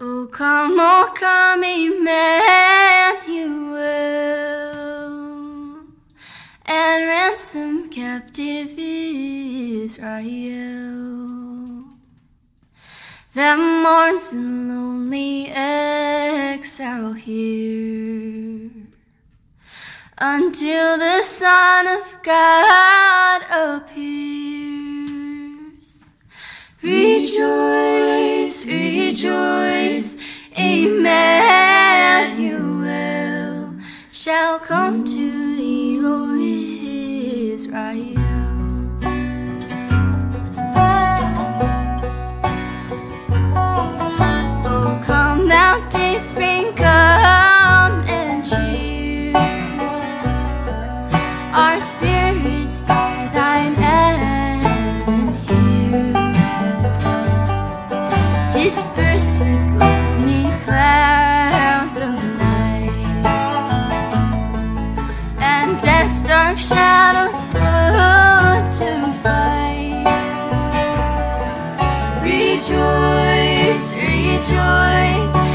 Oh, come, oh, come, Emmanuel, and ransom captive Israel. That mourns in lonely exile here. Until the Son of God appears. Rejoice, rejoice, Emmanuel shall come to thee, O Israel. Oh, sprinkle dark shadows put to flight. Rejoice, rejoice.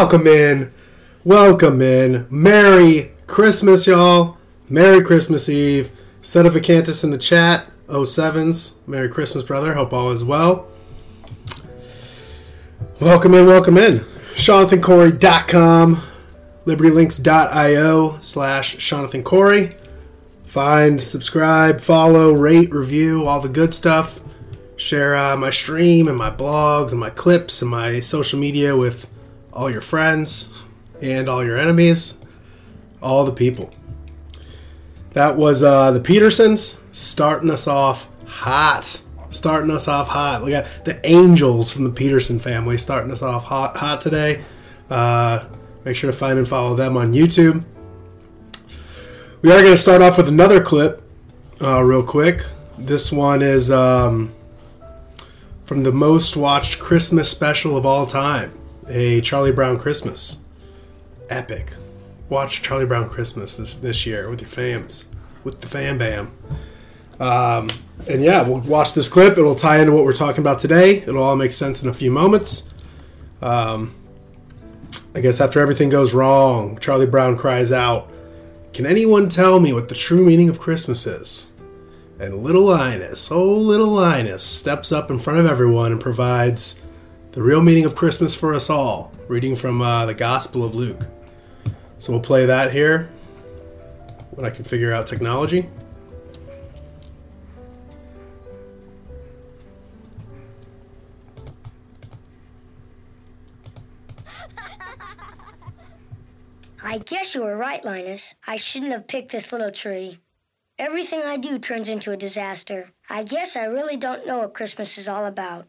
Welcome in. Welcome in. Merry Christmas, y'all. Merry Christmas Eve. Acantus in the chat. 07s. Merry Christmas, brother. Hope all is well. Welcome in, welcome in. SeanathanCory.com, libertylinks.io slash Seanathan Cory. Find, subscribe, follow, rate, review, all the good stuff. Share uh, my stream and my blogs and my clips and my social media with all your friends and all your enemies, all the people. That was uh, the Petersons starting us off hot. Starting us off hot. We got the Angels from the Peterson family starting us off hot, hot today. Uh, make sure to find and follow them on YouTube. We are going to start off with another clip, uh, real quick. This one is um, from the most watched Christmas special of all time, a Charlie Brown Christmas. Epic. Watch Charlie Brown Christmas this, this year with your fams, with the fam bam. Um, and yeah, we'll watch this clip. It'll tie into what we're talking about today. It'll all make sense in a few moments. Um, I guess after everything goes wrong, Charlie Brown cries out, Can anyone tell me what the true meaning of Christmas is? And little Linus, oh little Linus, steps up in front of everyone and provides the real meaning of Christmas for us all, reading from uh, the Gospel of Luke. So we'll play that here when I can figure out technology. I guess you were right, Linus. I shouldn't have picked this little tree. Everything I do turns into a disaster. I guess I really don't know what Christmas is all about.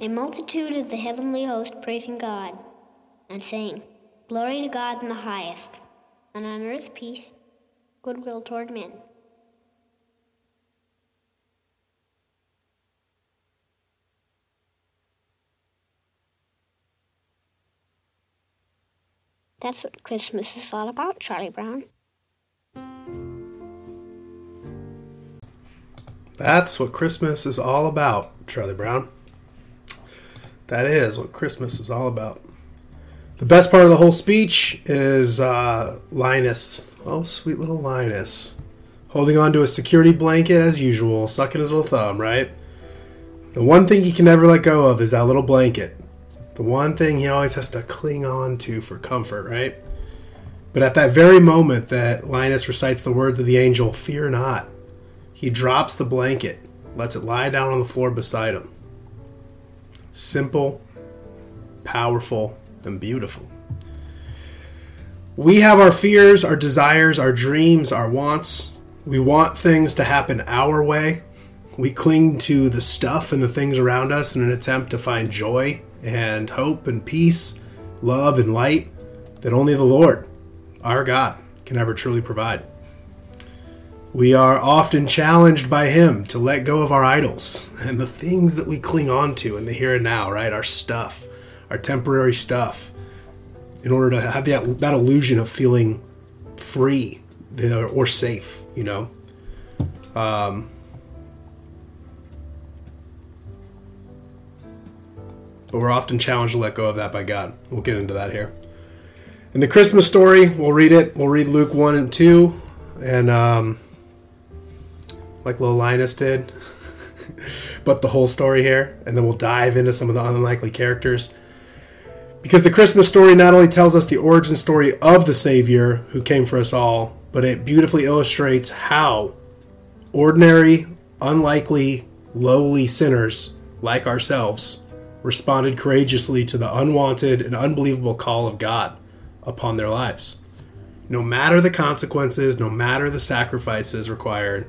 a multitude of the heavenly host praising God, and saying, Glory to God in the highest, and on earth peace, goodwill toward men. That's what Christmas is all about, Charlie Brown. That's what Christmas is all about, Charlie Brown. That is what Christmas is all about. The best part of the whole speech is uh, Linus. Oh, sweet little Linus. Holding on to a security blanket as usual, sucking his little thumb, right? The one thing he can never let go of is that little blanket. The one thing he always has to cling on to for comfort, right? But at that very moment that Linus recites the words of the angel, Fear not, he drops the blanket, lets it lie down on the floor beside him. Simple, powerful, and beautiful. We have our fears, our desires, our dreams, our wants. We want things to happen our way. We cling to the stuff and the things around us in an attempt to find joy and hope and peace, love and light that only the Lord, our God, can ever truly provide. We are often challenged by Him to let go of our idols and the things that we cling on to in the here and now, right? Our stuff, our temporary stuff, in order to have that, that illusion of feeling free or safe, you know? Um, but we're often challenged to let go of that by God. We'll get into that here. In the Christmas story, we'll read it. We'll read Luke 1 and 2. And, um, like little Linus did, but the whole story here, and then we'll dive into some of the unlikely characters. Because the Christmas story not only tells us the origin story of the Savior who came for us all, but it beautifully illustrates how ordinary, unlikely, lowly sinners like ourselves responded courageously to the unwanted and unbelievable call of God upon their lives. No matter the consequences, no matter the sacrifices required,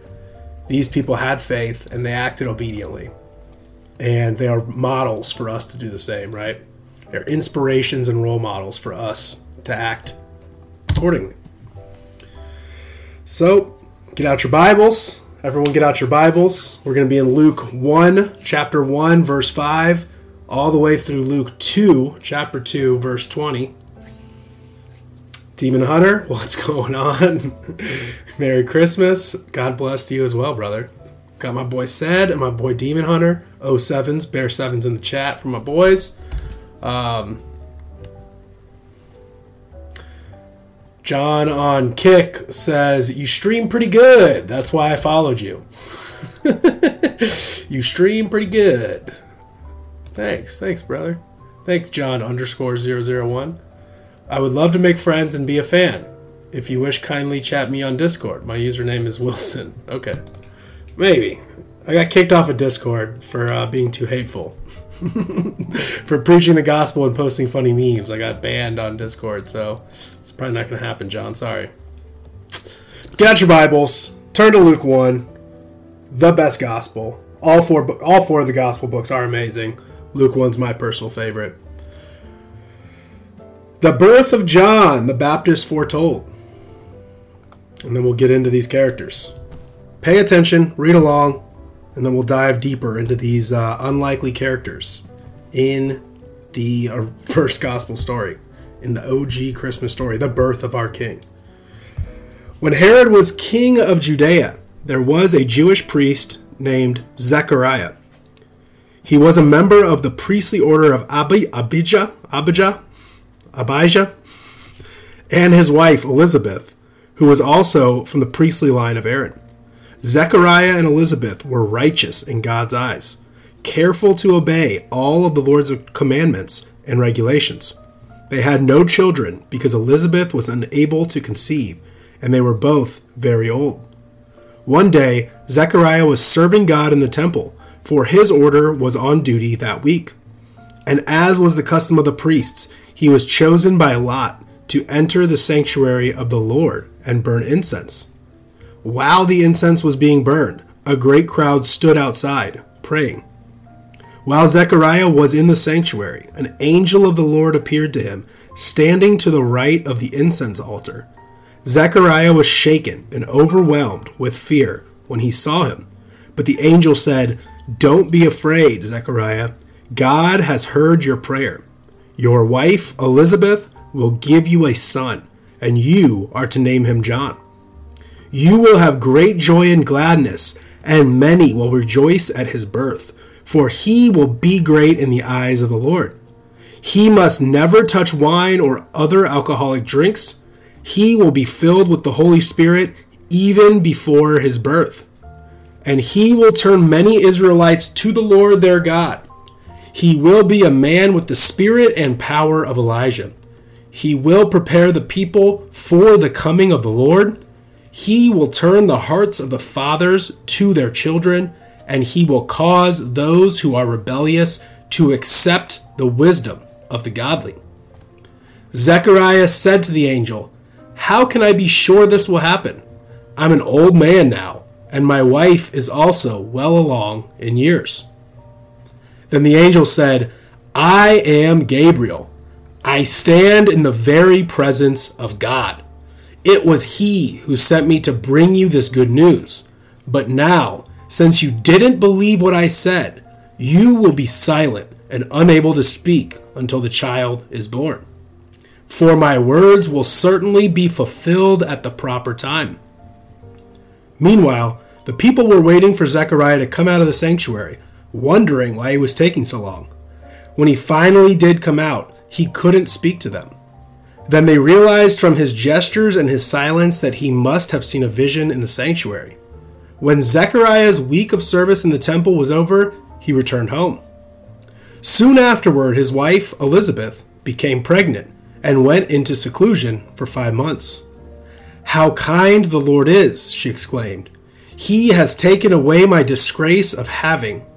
these people had faith and they acted obediently. And they are models for us to do the same, right? They're inspirations and role models for us to act accordingly. So, get out your Bibles. Everyone, get out your Bibles. We're going to be in Luke 1, chapter 1, verse 5, all the way through Luke 2, chapter 2, verse 20. Demon Hunter, what's going on? Merry Christmas. God bless you as well, brother. Got my boy Said and my boy Demon Hunter. 07s, Bear 7s in the chat for my boys. Um, John on Kick says, You stream pretty good. That's why I followed you. you stream pretty good. Thanks. Thanks, brother. Thanks, John underscore 001. I would love to make friends and be a fan. If you wish, kindly chat me on Discord. My username is Wilson. Okay. Maybe. I got kicked off of Discord for uh, being too hateful. for preaching the gospel and posting funny memes. I got banned on Discord, so it's probably not going to happen, John. Sorry. Get out your Bibles. Turn to Luke 1. The best gospel. All four, all four of the gospel books are amazing. Luke 1's my personal favorite. The birth of John the Baptist foretold. And then we'll get into these characters. Pay attention, read along, and then we'll dive deeper into these uh, unlikely characters in the uh, first gospel story, in the OG Christmas story, the birth of our king. When Herod was king of Judea, there was a Jewish priest named Zechariah. He was a member of the priestly order of Abi, Abijah, Abijah, Abijah, and his wife Elizabeth, who was also from the priestly line of Aaron. Zechariah and Elizabeth were righteous in God's eyes, careful to obey all of the Lord's commandments and regulations. They had no children because Elizabeth was unable to conceive, and they were both very old. One day, Zechariah was serving God in the temple, for his order was on duty that week. And as was the custom of the priests, he was chosen by Lot to enter the sanctuary of the Lord and burn incense. While the incense was being burned, a great crowd stood outside, praying. While Zechariah was in the sanctuary, an angel of the Lord appeared to him, standing to the right of the incense altar. Zechariah was shaken and overwhelmed with fear when he saw him. But the angel said, Don't be afraid, Zechariah. God has heard your prayer. Your wife, Elizabeth, will give you a son, and you are to name him John. You will have great joy and gladness, and many will rejoice at his birth, for he will be great in the eyes of the Lord. He must never touch wine or other alcoholic drinks. He will be filled with the Holy Spirit even before his birth. And he will turn many Israelites to the Lord their God. He will be a man with the spirit and power of Elijah. He will prepare the people for the coming of the Lord he will turn the hearts of the fathers to their children, and he will cause those who are rebellious to accept the wisdom of the godly. Zechariah said to the angel, How can I be sure this will happen? I'm an old man now, and my wife is also well along in years. Then the angel said, I am Gabriel. I stand in the very presence of God. It was he who sent me to bring you this good news. But now, since you didn't believe what I said, you will be silent and unable to speak until the child is born. For my words will certainly be fulfilled at the proper time. Meanwhile, the people were waiting for Zechariah to come out of the sanctuary, wondering why he was taking so long. When he finally did come out, he couldn't speak to them. Then they realized from his gestures and his silence that he must have seen a vision in the sanctuary. When Zechariah's week of service in the temple was over, he returned home. Soon afterward, his wife, Elizabeth, became pregnant and went into seclusion for five months. How kind the Lord is, she exclaimed. He has taken away my disgrace of having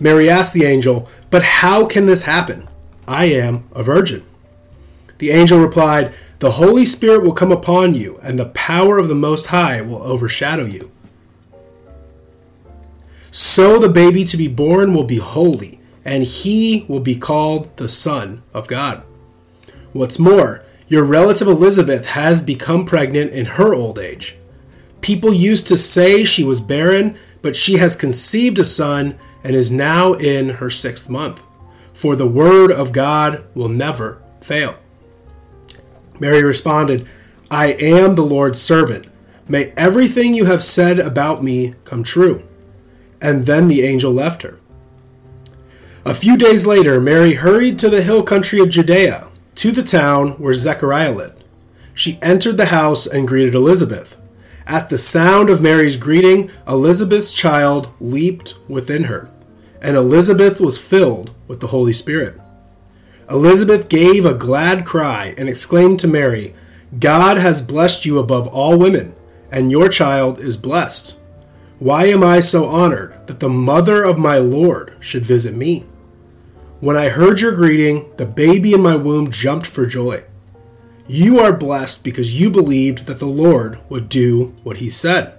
Mary asked the angel, But how can this happen? I am a virgin. The angel replied, The Holy Spirit will come upon you, and the power of the Most High will overshadow you. So the baby to be born will be holy, and he will be called the Son of God. What's more, your relative Elizabeth has become pregnant in her old age. People used to say she was barren, but she has conceived a son and is now in her sixth month. For the word of God will never fail. Mary responded, I am the Lord's servant. May everything you have said about me come true. And then the angel left her. A few days later, Mary hurried to the hill country of Judea, to the town where Zechariah lived. She entered the house and greeted Elizabeth. At the sound of Mary's greeting, Elizabeth's child leaped within her, and Elizabeth was filled with the Holy Spirit. Elizabeth gave a glad cry and exclaimed to Mary, God has blessed you above all women, and your child is blessed. Why am I so honored that the mother of my Lord should visit me? When I heard your greeting, the baby in my womb jumped for joy. You are blessed because you believed that the Lord would do what he said.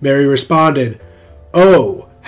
Mary responded, Oh,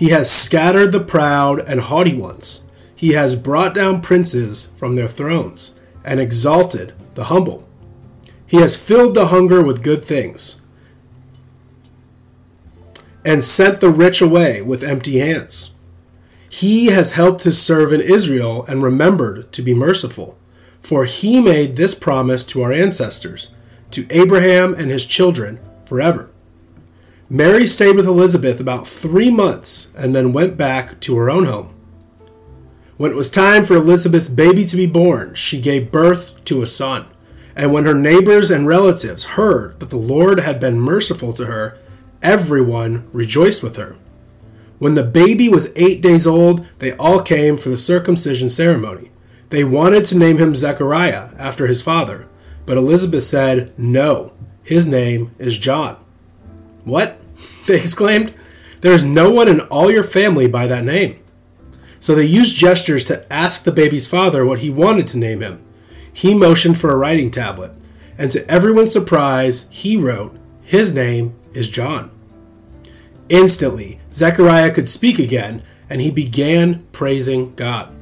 He has scattered the proud and haughty ones. He has brought down princes from their thrones and exalted the humble. He has filled the hunger with good things and sent the rich away with empty hands. He has helped his servant Israel and remembered to be merciful, for he made this promise to our ancestors, to Abraham and his children forever. Mary stayed with Elizabeth about three months and then went back to her own home. When it was time for Elizabeth's baby to be born, she gave birth to a son. And when her neighbors and relatives heard that the Lord had been merciful to her, everyone rejoiced with her. When the baby was eight days old, they all came for the circumcision ceremony. They wanted to name him Zechariah after his father, but Elizabeth said, No, his name is John. What? They exclaimed. There is no one in all your family by that name. So they used gestures to ask the baby's father what he wanted to name him. He motioned for a writing tablet, and to everyone's surprise, he wrote, His name is John. Instantly, Zechariah could speak again, and he began praising God.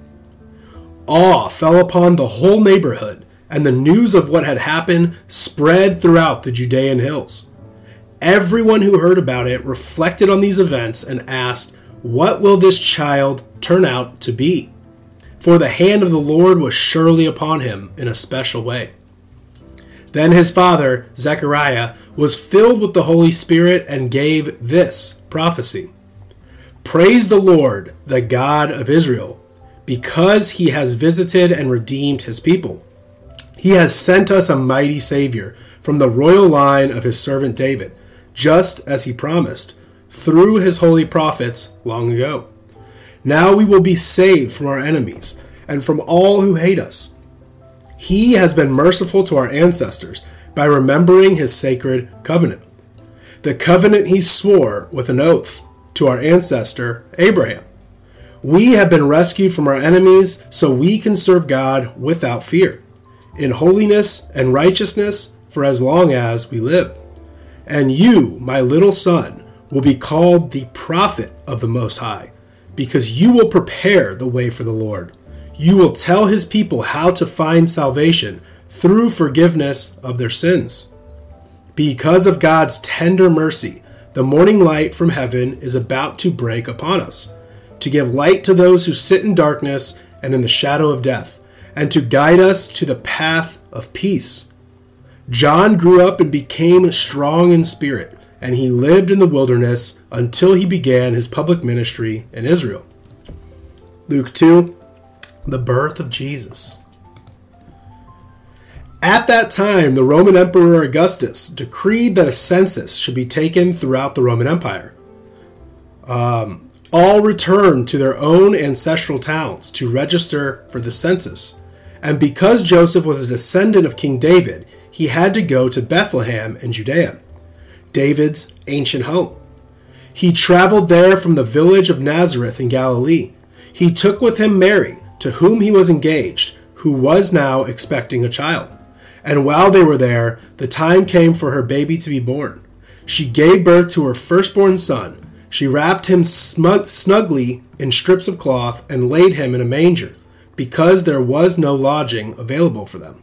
Awe fell upon the whole neighborhood, and the news of what had happened spread throughout the Judean hills. Everyone who heard about it reflected on these events and asked, What will this child turn out to be? For the hand of the Lord was surely upon him in a special way. Then his father, Zechariah, was filled with the Holy Spirit and gave this prophecy Praise the Lord, the God of Israel, because he has visited and redeemed his people. He has sent us a mighty Savior from the royal line of his servant David, just as he promised, through his holy prophets long ago. Now we will be saved from our enemies and from all who hate us. He has been merciful to our ancestors by remembering his sacred covenant, the covenant he swore with an oath to our ancestor Abraham. We have been rescued from our enemies so we can serve God without fear, in holiness and righteousness for as long as we live. And you, my little son, will be called the prophet of the Most High, because you will prepare the way for the Lord. You will tell his people how to find salvation through forgiveness of their sins. Because of God's tender mercy, the morning light from heaven is about to break upon us, to give light to those who sit in darkness and in the shadow of death, and to guide us to the path of peace. John grew up and became strong in spirit, and he lived in the wilderness until he began his public ministry in Israel. Luke 2 The birth of Jesus. At that time, the Roman Emperor Augustus decreed that a census should be taken throughout the Roman Empire. Um, all returned to their own ancestral towns to register for the census. And because Joseph was a descendant of King David, he had to go to Bethlehem in Judea, David's ancient home. He traveled there from the village of Nazareth in Galilee. He took with him Mary, to whom he was engaged, who was now expecting a child. And while they were there, the time came for her baby to be born. She gave birth to her firstborn son. She wrapped him smug- snugly in strips of cloth and laid him in a manger, because there was no lodging available for them.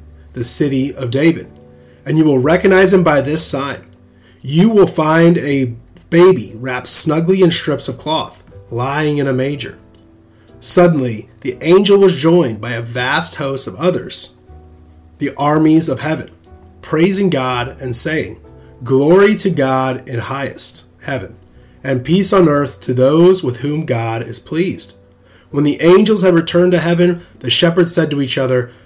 the city of David. And you will recognize him by this sign. You will find a baby wrapped snugly in strips of cloth, lying in a manger. Suddenly, the angel was joined by a vast host of others the armies of heaven, praising God and saying, Glory to God in highest heaven, and peace on earth to those with whom God is pleased. When the angels had returned to heaven, the shepherds said to each other,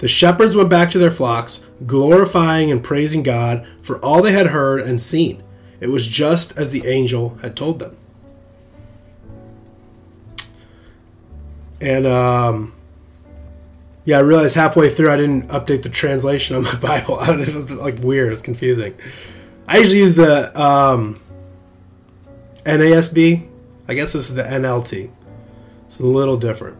The shepherds went back to their flocks, glorifying and praising God for all they had heard and seen. It was just as the angel had told them. And um, yeah, I realized halfway through I didn't update the translation on my Bible. it was like weird. It's confusing. I usually use the um, NASB. I guess this is the NLT. It's a little different.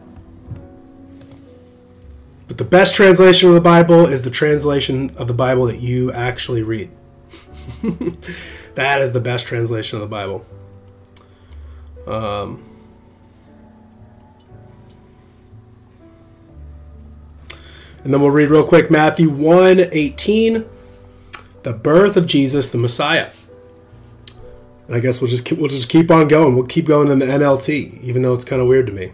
But the best translation of the Bible is the translation of the Bible that you actually read. that is the best translation of the Bible. Um, And then we'll read real quick Matthew 1 18, the birth of Jesus, the Messiah. And I guess we'll just keep, we'll just keep on going. We'll keep going in the NLT, even though it's kind of weird to me.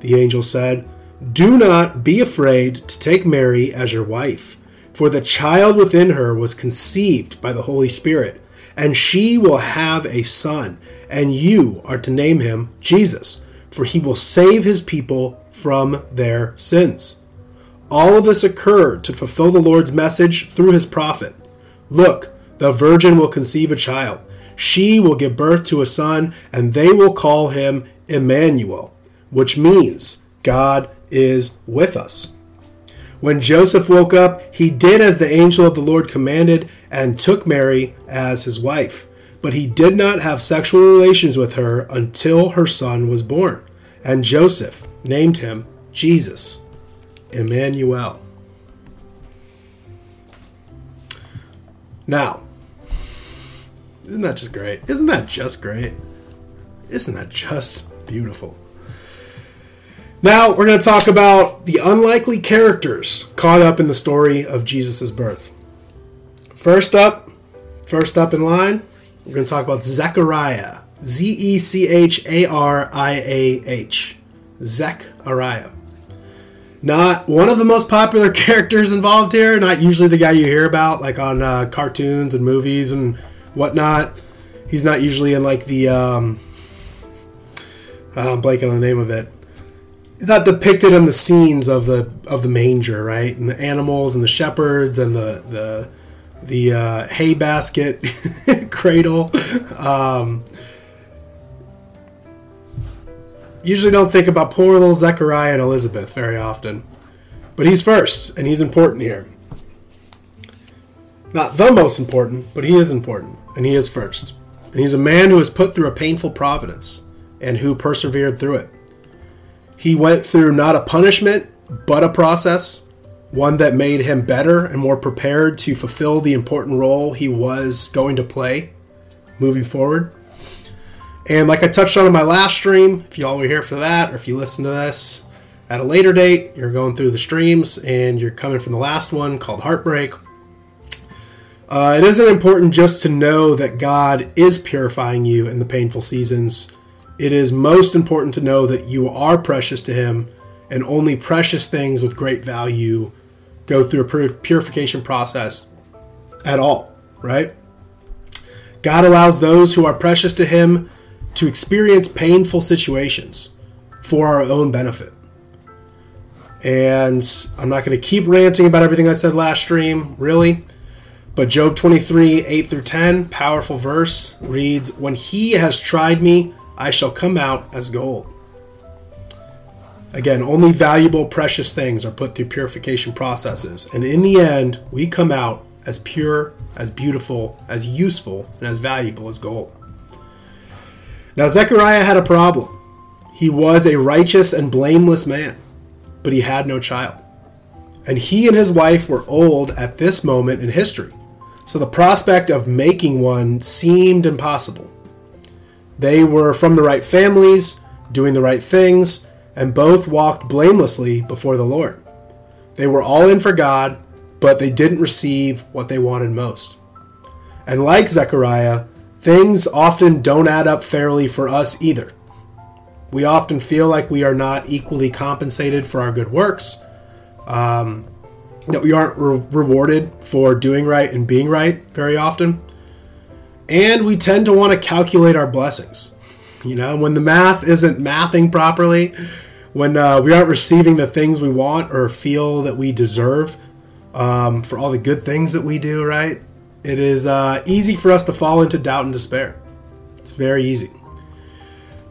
the angel said, Do not be afraid to take Mary as your wife, for the child within her was conceived by the Holy Spirit, and she will have a son, and you are to name him Jesus, for he will save his people from their sins. All of this occurred to fulfill the Lord's message through his prophet. Look, the virgin will conceive a child. She will give birth to a son, and they will call him Emmanuel, which means God is with us. When Joseph woke up, he did as the angel of the Lord commanded and took Mary as his wife. But he did not have sexual relations with her until her son was born. And Joseph named him Jesus, Emmanuel. Now, isn't that just great? Isn't that just great? Isn't that just beautiful? Now, we're going to talk about the unlikely characters caught up in the story of Jesus' birth. First up, first up in line, we're going to talk about Zechariah. Z E C H A R I A H. Zechariah. Not one of the most popular characters involved here, not usually the guy you hear about, like on uh, cartoons and movies and whatnot. He's not usually in like the. Um, uh, I'm blanking on the name of it it's not depicted in the scenes of the of the manger, right? And the animals and the shepherds and the the the uh, hay basket cradle. Um, usually don't think about poor little Zechariah and Elizabeth very often, but he's first and he's important here. Not the most important, but he is important and he is first. And he's a man who was put through a painful providence and who persevered through it. He went through not a punishment, but a process, one that made him better and more prepared to fulfill the important role he was going to play moving forward. And like I touched on in my last stream, if y'all were here for that, or if you listen to this at a later date, you're going through the streams and you're coming from the last one called Heartbreak. Uh, it isn't important just to know that God is purifying you in the painful seasons it is most important to know that you are precious to Him, and only precious things with great value go through a purification process at all, right? God allows those who are precious to Him to experience painful situations for our own benefit. And I'm not going to keep ranting about everything I said last stream, really. But Job 23, 8 through 10, powerful verse, reads When he has tried me, I shall come out as gold. Again, only valuable, precious things are put through purification processes, and in the end, we come out as pure, as beautiful, as useful, and as valuable as gold. Now, Zechariah had a problem. He was a righteous and blameless man, but he had no child. And he and his wife were old at this moment in history, so the prospect of making one seemed impossible. They were from the right families, doing the right things, and both walked blamelessly before the Lord. They were all in for God, but they didn't receive what they wanted most. And like Zechariah, things often don't add up fairly for us either. We often feel like we are not equally compensated for our good works, um, that we aren't re- rewarded for doing right and being right very often. And we tend to want to calculate our blessings. You know, when the math isn't mathing properly, when uh, we aren't receiving the things we want or feel that we deserve um, for all the good things that we do, right? It is uh, easy for us to fall into doubt and despair. It's very easy.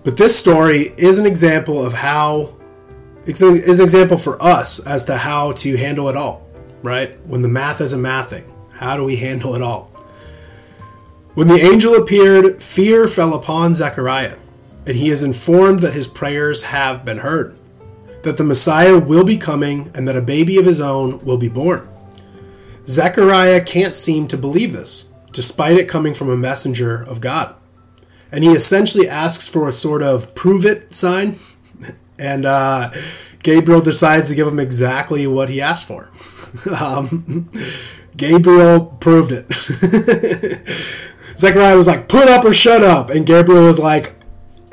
But this story is an example of how, it's an example for us as to how to handle it all, right? When the math isn't mathing, how do we handle it all? When the angel appeared, fear fell upon Zechariah, and he is informed that his prayers have been heard, that the Messiah will be coming, and that a baby of his own will be born. Zechariah can't seem to believe this, despite it coming from a messenger of God. And he essentially asks for a sort of prove it sign, and uh, Gabriel decides to give him exactly what he asked for. um, Gabriel proved it. Zechariah was like, put up or shut up. And Gabriel was like,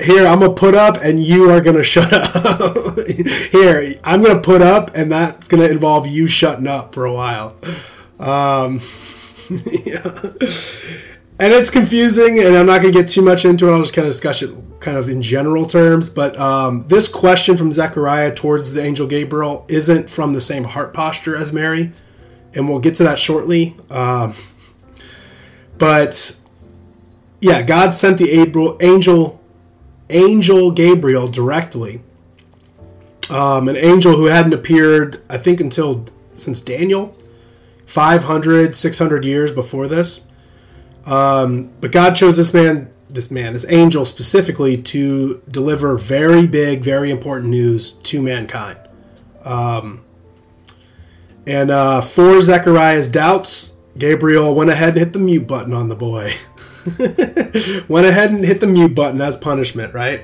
here, I'm going to put up and you are going to shut up. here, I'm going to put up and that's going to involve you shutting up for a while. Um, yeah. and it's confusing, and I'm not going to get too much into it. I'll just kind of discuss it kind of in general terms. But um, this question from Zechariah towards the angel Gabriel isn't from the same heart posture as Mary, and we'll get to that shortly. Um, but yeah, God sent the April, angel angel Gabriel directly. Um, an angel who hadn't appeared, I think, until since Daniel, 500, 600 years before this. Um, but God chose this man, this man, this angel specifically to deliver very big, very important news to mankind. Um, and uh, for Zechariah's doubts, Gabriel went ahead and hit the mute button on the boy. went ahead and hit the mute button as punishment, right?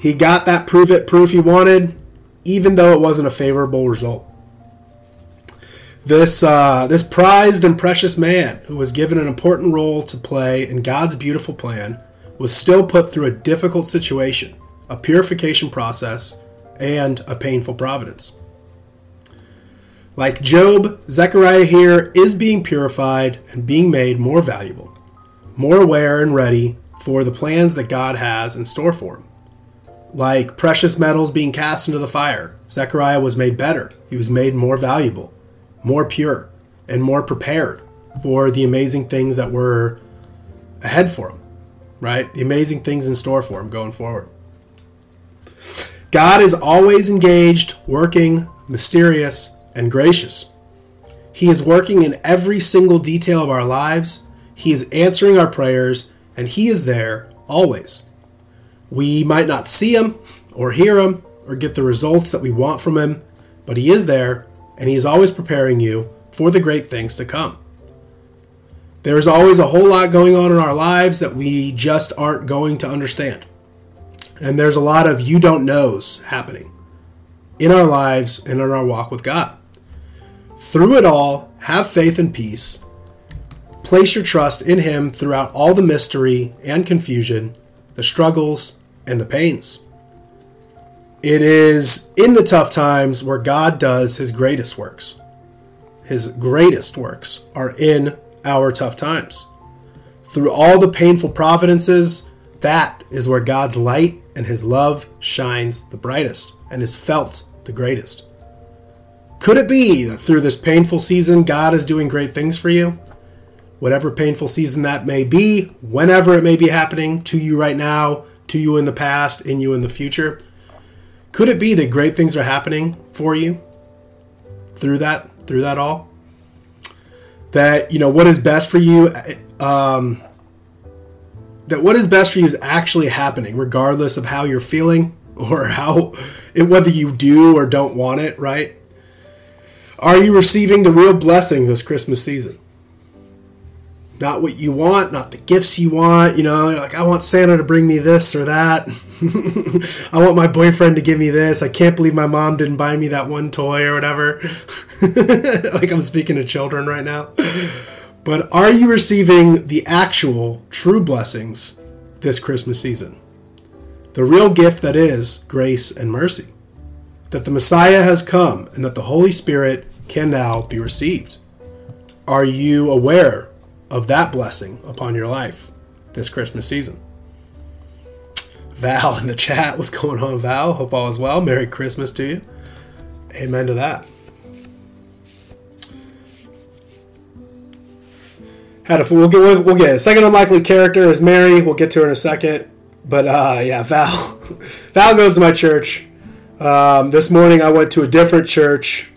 He got that prove it proof he wanted, even though it wasn't a favorable result. This uh, this prized and precious man, who was given an important role to play in God's beautiful plan, was still put through a difficult situation, a purification process, and a painful providence. Like Job, Zechariah here is being purified and being made more valuable, more aware and ready for the plans that God has in store for him. Like precious metals being cast into the fire, Zechariah was made better. He was made more valuable, more pure, and more prepared for the amazing things that were ahead for him, right? The amazing things in store for him going forward. God is always engaged, working, mysterious, and gracious. He is working in every single detail of our lives. He is answering our prayers, and He is there always. We might not see Him or hear Him or get the results that we want from Him, but He is there, and He is always preparing you for the great things to come. There is always a whole lot going on in our lives that we just aren't going to understand. And there's a lot of you don't knows happening in our lives and in our walk with God. Through it all, have faith and peace. Place your trust in Him throughout all the mystery and confusion, the struggles and the pains. It is in the tough times where God does His greatest works. His greatest works are in our tough times. Through all the painful providences, that is where God's light and His love shines the brightest and is felt the greatest. Could it be that through this painful season, God is doing great things for you? Whatever painful season that may be, whenever it may be happening to you right now, to you in the past, in you in the future, could it be that great things are happening for you through that, through that all? That, you know, what is best for you, um, that what is best for you is actually happening, regardless of how you're feeling or how, whether you do or don't want it, right? Are you receiving the real blessing this Christmas season? Not what you want, not the gifts you want. You know, like, I want Santa to bring me this or that. I want my boyfriend to give me this. I can't believe my mom didn't buy me that one toy or whatever. like, I'm speaking to children right now. But are you receiving the actual, true blessings this Christmas season? The real gift that is grace and mercy. That the Messiah has come and that the Holy Spirit can now be received. Are you aware of that blessing upon your life this Christmas season? Val in the chat, what's going on, Val? Hope all is well. Merry Christmas to you. Amen to that. Had a, we'll get we'll, we'll get a second unlikely character is Mary. We'll get to her in a second. But uh, yeah, Val. Val goes to my church. Um, this morning I went to a different church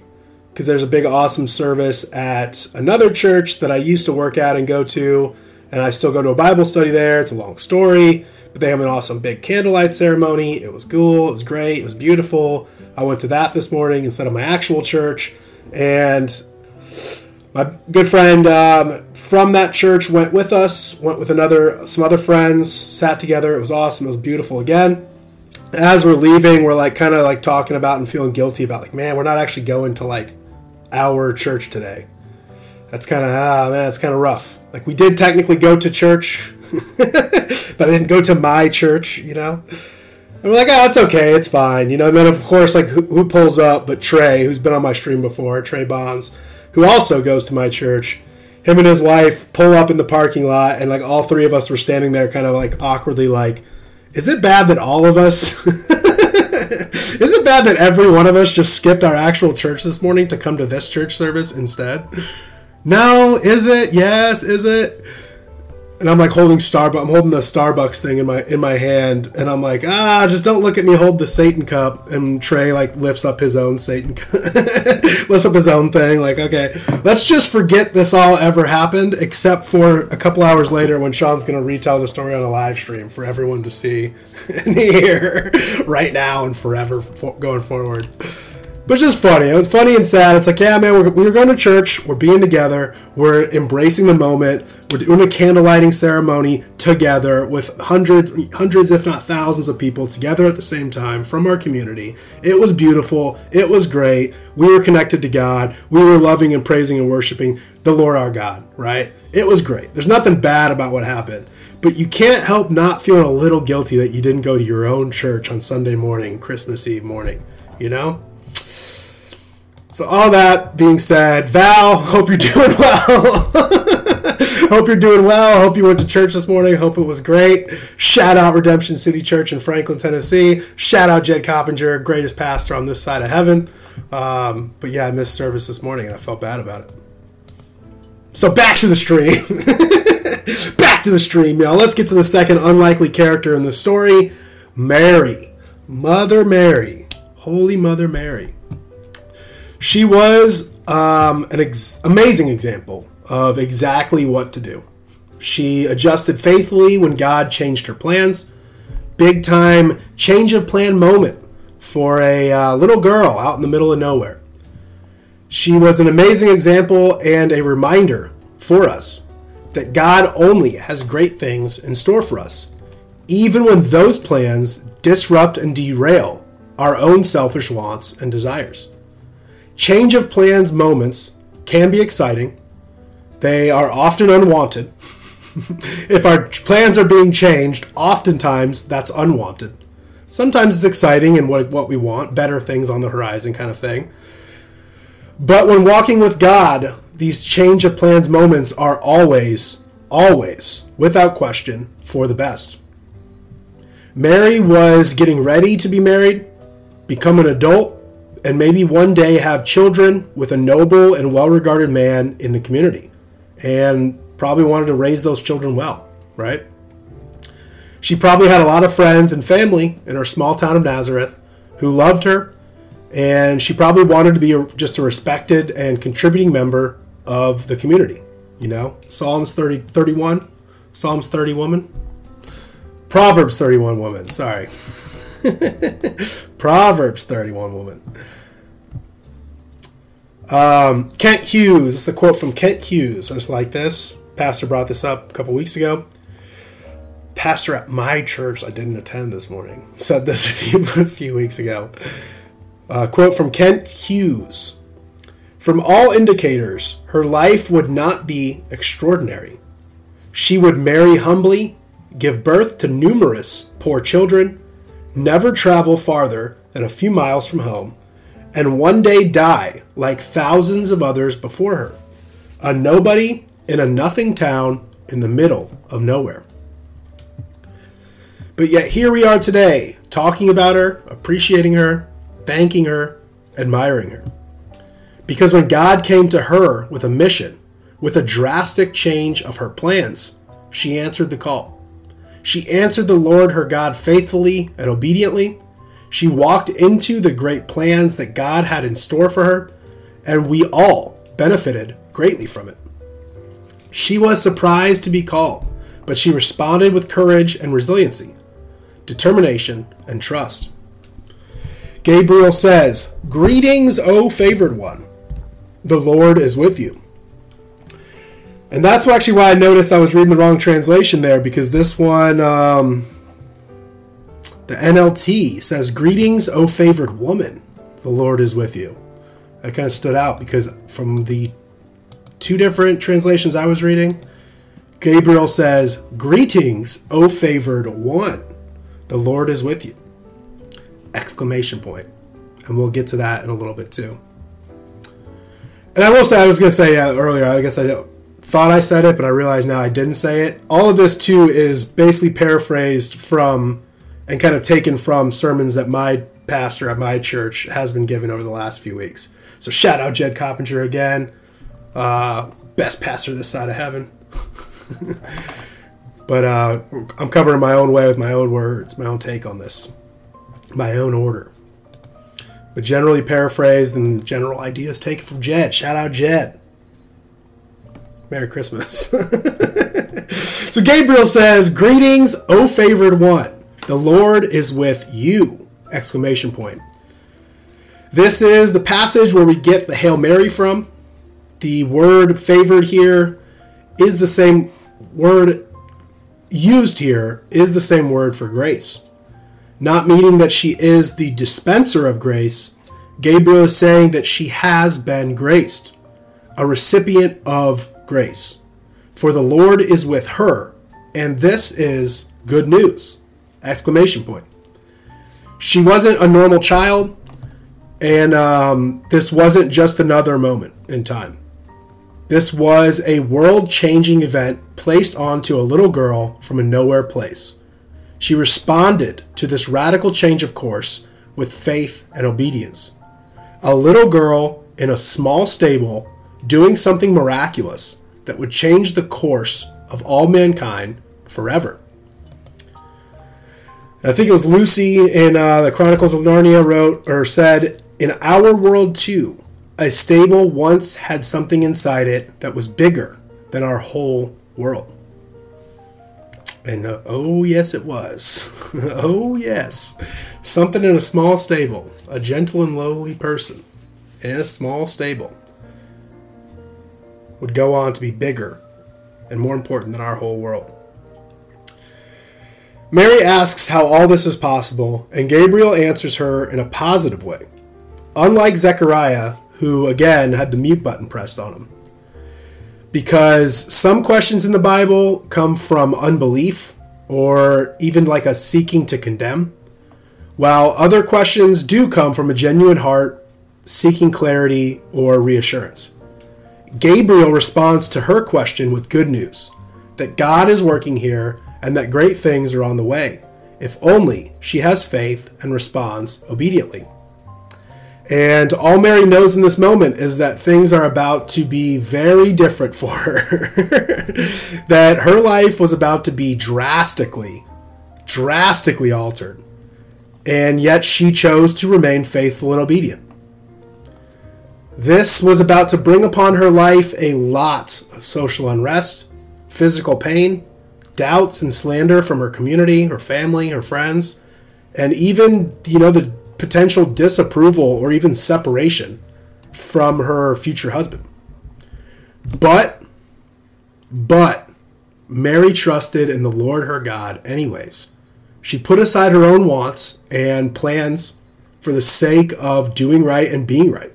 because there's a big awesome service at another church that I used to work at and go to, and I still go to a Bible study there. It's a long story, but they have an awesome big candlelight ceremony. It was cool. It was great. It was beautiful. I went to that this morning instead of my actual church, and my good friend um, from that church went with us. Went with another some other friends. Sat together. It was awesome. It was beautiful again as we're leaving, we're like kind of like talking about and feeling guilty about like, man, we're not actually going to like our church today. That's kind of ah man, it's kind of rough. Like we did technically go to church, but I didn't go to my church, you know. And we're like, oh, it's okay, it's fine, you know. And then of course, like who, who pulls up? But Trey, who's been on my stream before, Trey Bonds, who also goes to my church. him and his wife pull up in the parking lot, and like all three of us were standing there, kind of like awkwardly, like, is it bad that all of us? is it bad that every one of us just skipped our actual church this morning to come to this church service instead? No, is it? Yes, is it? And I'm like holding Starbucks. I'm holding the Starbucks thing in my in my hand, and I'm like, ah, just don't look at me hold the Satan cup. And Trey like lifts up his own Satan, cup. lifts up his own thing. Like, okay, let's just forget this all ever happened, except for a couple hours later when Sean's gonna retell the story on a live stream for everyone to see and hear right now and forever for, going forward. But it's just funny. It's funny and sad. It's like, yeah, man, we're, we're going to church. We're being together. We're embracing the moment. We're doing a candle lighting ceremony together with hundreds, hundreds, if not thousands of people together at the same time from our community. It was beautiful. It was great. We were connected to God. We were loving and praising and worshiping the Lord our God, right? It was great. There's nothing bad about what happened. But you can't help not feeling a little guilty that you didn't go to your own church on Sunday morning, Christmas Eve morning, you know? So all that being said, Val, hope you're doing well. hope you're doing well. Hope you went to church this morning. Hope it was great. Shout out Redemption City Church in Franklin, Tennessee. Shout out Jed Coppenger, greatest pastor on this side of heaven. Um, but yeah, I missed service this morning and I felt bad about it. So back to the stream. back to the stream, y'all. Let's get to the second unlikely character in the story Mary. Mother Mary. Holy Mother Mary. She was um, an ex- amazing example of exactly what to do. She adjusted faithfully when God changed her plans. Big time change of plan moment for a uh, little girl out in the middle of nowhere. She was an amazing example and a reminder for us that God only has great things in store for us, even when those plans disrupt and derail our own selfish wants and desires. Change of plans moments can be exciting. They are often unwanted. if our plans are being changed, oftentimes that's unwanted. Sometimes it's exciting and what, what we want, better things on the horizon kind of thing. But when walking with God, these change of plans moments are always, always, without question, for the best. Mary was getting ready to be married, become an adult, and maybe one day have children with a noble and well regarded man in the community. And probably wanted to raise those children well, right? She probably had a lot of friends and family in her small town of Nazareth who loved her, and she probably wanted to be just a respected and contributing member of the community. You know, Psalms 30, 31, Psalms 30 woman, Proverbs 31 woman, sorry. Proverbs 31 woman. Um, Kent Hughes, this is a quote from Kent Hughes. I just like this. Pastor brought this up a couple weeks ago. Pastor at my church, I didn't attend this morning, said this a few, a few weeks ago. Uh, quote from Kent Hughes From all indicators, her life would not be extraordinary. She would marry humbly, give birth to numerous poor children, never travel farther than a few miles from home, and one day die like thousands of others before her. A nobody in a nothing town in the middle of nowhere. But yet here we are today, talking about her, appreciating her, thanking her, admiring her. Because when God came to her with a mission, with a drastic change of her plans, she answered the call. She answered the Lord her God faithfully and obediently. She walked into the great plans that God had in store for her, and we all benefited greatly from it. She was surprised to be called, but she responded with courage and resiliency, determination, and trust. Gabriel says, Greetings, O favored one. The Lord is with you. And that's actually why I noticed I was reading the wrong translation there because this one, um, the NLT says, Greetings, O favored woman. The Lord is with you. That kind of stood out because from the two different translations I was reading, Gabriel says, Greetings, O favored one. The Lord is with you. Exclamation point. And we'll get to that in a little bit too. And I will say, I was going to say uh, earlier, I guess I thought I said it, but I realize now I didn't say it. All of this too is basically paraphrased from and kind of taken from sermons that my pastor at my church has been given over the last few weeks. So shout out Jed Coppenger again, uh, best pastor this side of heaven. but uh, I'm covering my own way with my own words, my own take on this, my own order. But generally paraphrased and general ideas taken from Jed. Shout out Jed. Merry Christmas. so Gabriel says, "Greetings, O favored one. The Lord is with you!" Exclamation point. This is the passage where we get the Hail Mary from. The word favored here is the same word used here is the same word for grace. Not meaning that she is the dispenser of grace, Gabriel is saying that she has been graced, a recipient of grace. For the Lord is with her, and this is good news. Exclamation point. She wasn't a normal child, and um, this wasn't just another moment in time. This was a world changing event placed onto a little girl from a nowhere place. She responded to this radical change of course with faith and obedience. A little girl in a small stable doing something miraculous that would change the course of all mankind forever. I think it was Lucy in uh, the Chronicles of Narnia wrote or said, In our world too, a stable once had something inside it that was bigger than our whole world. And uh, oh, yes, it was. oh, yes. Something in a small stable, a gentle and lowly person in a small stable, would go on to be bigger and more important than our whole world. Mary asks how all this is possible, and Gabriel answers her in a positive way. Unlike Zechariah, who again had the mute button pressed on him. Because some questions in the Bible come from unbelief or even like a seeking to condemn, while other questions do come from a genuine heart seeking clarity or reassurance. Gabriel responds to her question with good news that God is working here and that great things are on the way, if only she has faith and responds obediently. And all Mary knows in this moment is that things are about to be very different for her. that her life was about to be drastically, drastically altered. And yet she chose to remain faithful and obedient. This was about to bring upon her life a lot of social unrest, physical pain, doubts and slander from her community, her family, her friends, and even, you know, the potential disapproval or even separation from her future husband. But, but, Mary trusted in the Lord her God anyways. She put aside her own wants and plans for the sake of doing right and being right,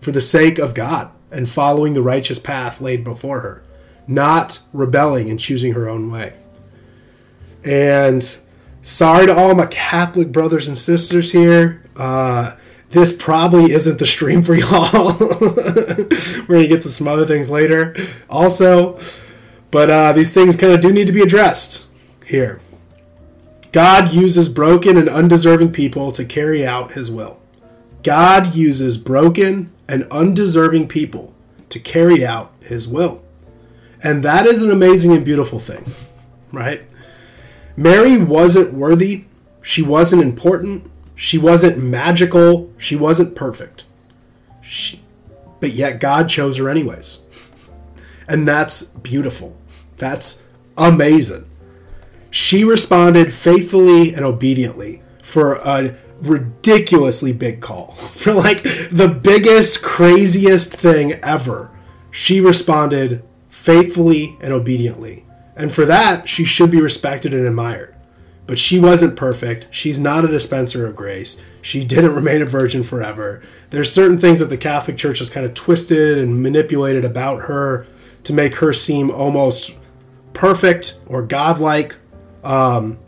for the sake of God and following the righteous path laid before her, not rebelling and choosing her own way. And sorry to all my Catholic brothers and sisters here. Uh, this probably isn't the stream for y'all. We're to get to some other things later also. But uh, these things kind of do need to be addressed here. God uses broken and undeserving people to carry out his will. God uses broken and undeserving people to carry out his will. And that is an amazing and beautiful thing, right? Mary wasn't worthy. She wasn't important. She wasn't magical. She wasn't perfect. She, but yet God chose her anyways. And that's beautiful. That's amazing. She responded faithfully and obediently for a ridiculously big call. For like the biggest, craziest thing ever. She responded faithfully and obediently. And for that, she should be respected and admired. But she wasn't perfect. She's not a dispenser of grace. She didn't remain a virgin forever. There's certain things that the Catholic Church has kind of twisted and manipulated about her to make her seem almost perfect or godlike. Um,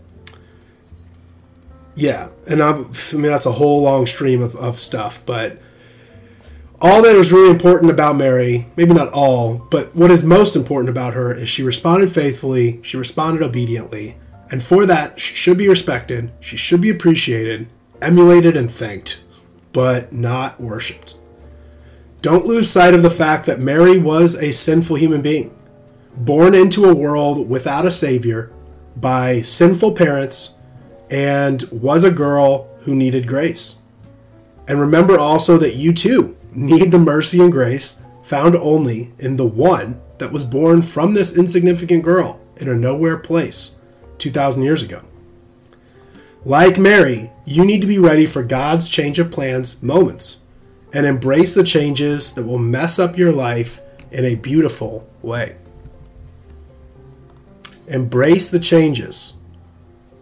yeah, and I'm, I mean that's a whole long stream of, of stuff, but all that is really important about Mary, maybe not all, but what is most important about her is she responded faithfully, she responded obediently, and for that, she should be respected, she should be appreciated, emulated, and thanked, but not worshiped. Don't lose sight of the fact that Mary was a sinful human being, born into a world without a savior by sinful parents, and was a girl who needed grace. And remember also that you too need the mercy and grace found only in the one that was born from this insignificant girl in a nowhere place 2,000 years ago. Like Mary, you need to be ready for God's change of plans moments and embrace the changes that will mess up your life in a beautiful way. Embrace the changes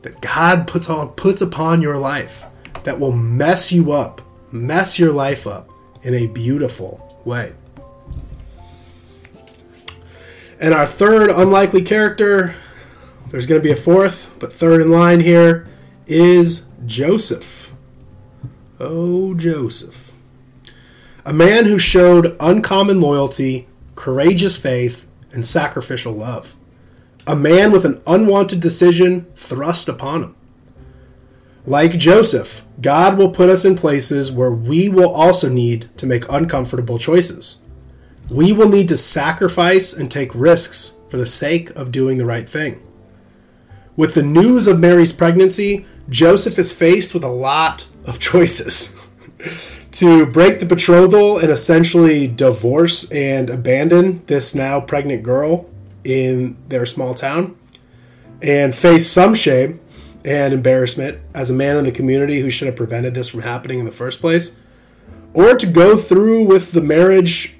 that God puts on puts upon your life that will mess you up, mess your life up in a beautiful way. And our third unlikely character, there's going to be a fourth, but third in line here is Joseph. Oh, Joseph. A man who showed uncommon loyalty, courageous faith, and sacrificial love. A man with an unwanted decision thrust upon him. Like Joseph, God will put us in places where we will also need to make uncomfortable choices. We will need to sacrifice and take risks for the sake of doing the right thing. With the news of Mary's pregnancy, Joseph is faced with a lot of choices. to break the betrothal and essentially divorce and abandon this now pregnant girl in their small town and face some shame and embarrassment as a man in the community who should have prevented this from happening in the first place, or to go through with the marriage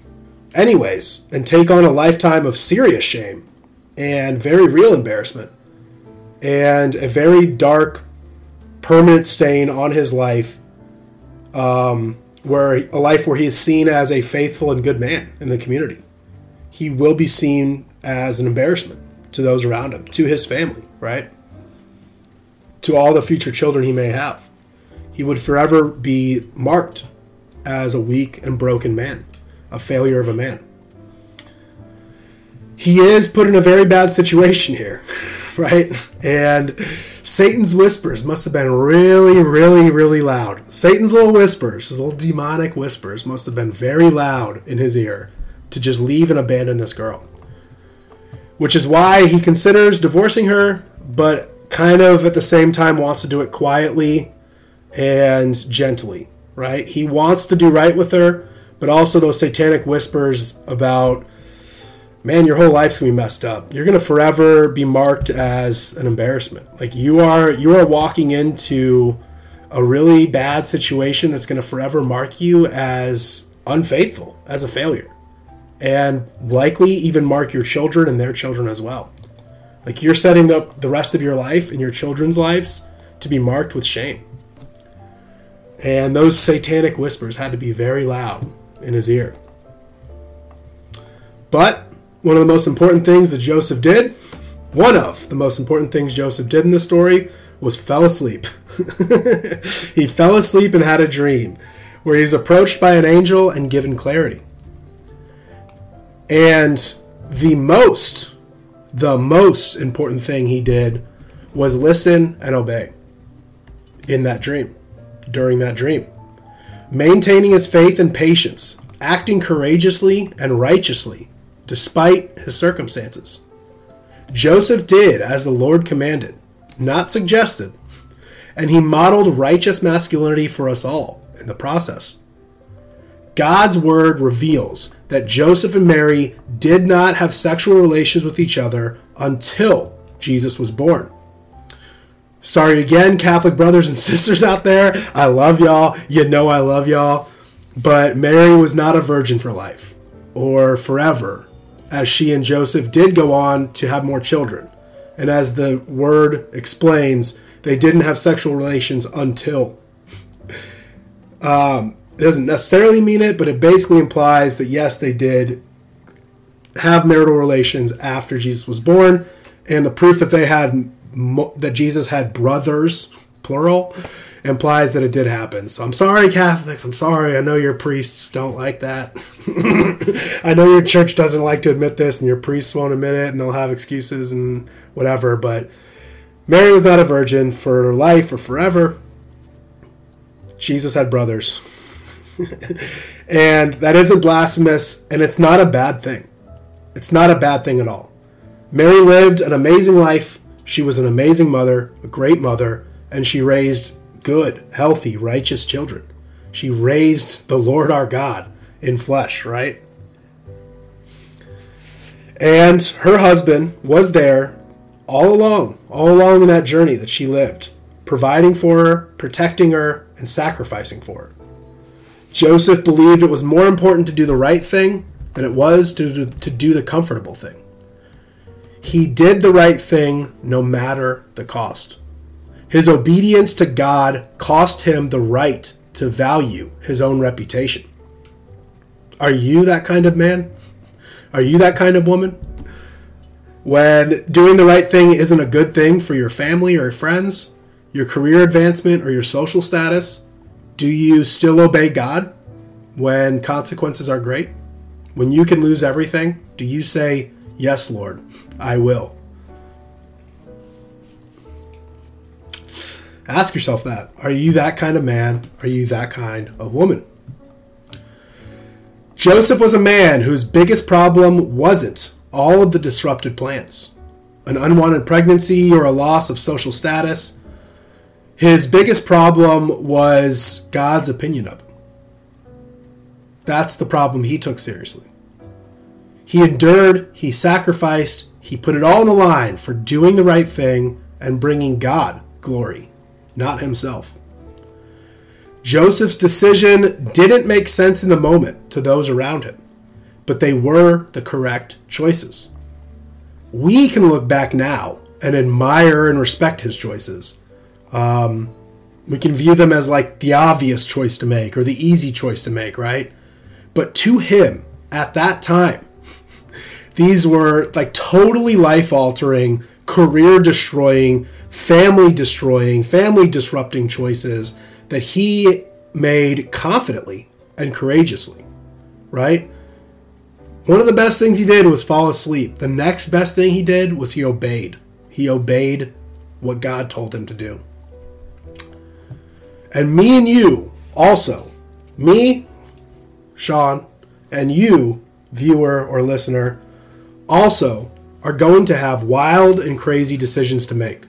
anyways and take on a lifetime of serious shame and very real embarrassment and a very dark permanent stain on his life um, where a life where he is seen as a faithful and good man in the community. He will be seen as an embarrassment to those around him to his family right to all the future children he may have. He would forever be marked as a weak and broken man, a failure of a man. He is put in a very bad situation here, right? And Satan's whispers must have been really, really, really loud. Satan's little whispers, his little demonic whispers, must have been very loud in his ear to just leave and abandon this girl. Which is why he considers divorcing her, but kind of at the same time wants to do it quietly and gently, right? He wants to do right with her, but also those satanic whispers about, man, your whole life's gonna be messed up. You're gonna forever be marked as an embarrassment. Like you are, you are walking into a really bad situation that's gonna forever mark you as unfaithful, as a failure, and likely even mark your children and their children as well. Like you're setting up the rest of your life and your children's lives to be marked with shame. And those satanic whispers had to be very loud in his ear. But one of the most important things that Joseph did, one of the most important things Joseph did in the story, was fell asleep. he fell asleep and had a dream where he was approached by an angel and given clarity. And the most the most important thing he did was listen and obey in that dream, during that dream. Maintaining his faith and patience, acting courageously and righteously despite his circumstances. Joseph did as the Lord commanded, not suggested, and he modeled righteous masculinity for us all in the process. God's word reveals that Joseph and Mary did not have sexual relations with each other until Jesus was born. Sorry again, Catholic brothers and sisters out there. I love y'all. You know I love y'all. But Mary was not a virgin for life or forever, as she and Joseph did go on to have more children. And as the word explains, they didn't have sexual relations until. Um, it doesn't necessarily mean it, but it basically implies that yes, they did have marital relations after Jesus was born, and the proof that they had that Jesus had brothers, plural, implies that it did happen. So I'm sorry, Catholics. I'm sorry. I know your priests don't like that. I know your church doesn't like to admit this, and your priests won't admit it, and they'll have excuses and whatever. But Mary was not a virgin for life or forever. Jesus had brothers. and that isn't blasphemous, and it's not a bad thing. It's not a bad thing at all. Mary lived an amazing life. She was an amazing mother, a great mother, and she raised good, healthy, righteous children. She raised the Lord our God in flesh, right? And her husband was there all along, all along in that journey that she lived, providing for her, protecting her, and sacrificing for her. Joseph believed it was more important to do the right thing than it was to, to do the comfortable thing. He did the right thing no matter the cost. His obedience to God cost him the right to value his own reputation. Are you that kind of man? Are you that kind of woman? When doing the right thing isn't a good thing for your family or friends, your career advancement or your social status, do you still obey God when consequences are great? When you can lose everything, do you say, Yes, Lord, I will? Ask yourself that. Are you that kind of man? Are you that kind of woman? Joseph was a man whose biggest problem wasn't all of the disrupted plans, an unwanted pregnancy or a loss of social status. His biggest problem was God's opinion of him. That's the problem he took seriously. He endured, he sacrificed, he put it all on the line for doing the right thing and bringing God glory not himself. Joseph's decision didn't make sense in the moment to those around him, but they were the correct choices. We can look back now and admire and respect his choices. Um, we can view them as like the obvious choice to make or the easy choice to make, right? But to him, at that time, these were like totally life altering, career destroying, family destroying, family disrupting choices that he made confidently and courageously, right? One of the best things he did was fall asleep. The next best thing he did was he obeyed. He obeyed what God told him to do. And me and you also, me, Sean, and you, viewer or listener, also are going to have wild and crazy decisions to make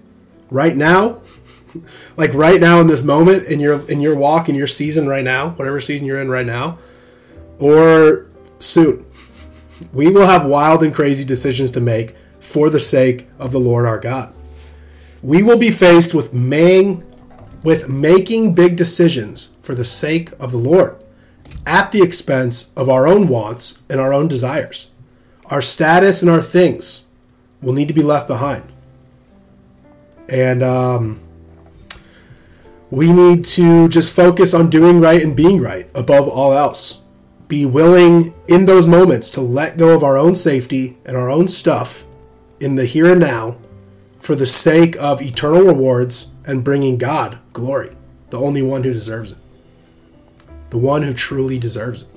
right now, like right now in this moment in your in your walk in your season right now, whatever season you're in right now, or soon, we will have wild and crazy decisions to make for the sake of the Lord our God. We will be faced with making with making big decisions for the sake of the Lord at the expense of our own wants and our own desires. Our status and our things will need to be left behind. And um, we need to just focus on doing right and being right above all else. Be willing in those moments to let go of our own safety and our own stuff in the here and now for the sake of eternal rewards and bringing God glory, the only one who deserves it, the one who truly deserves it.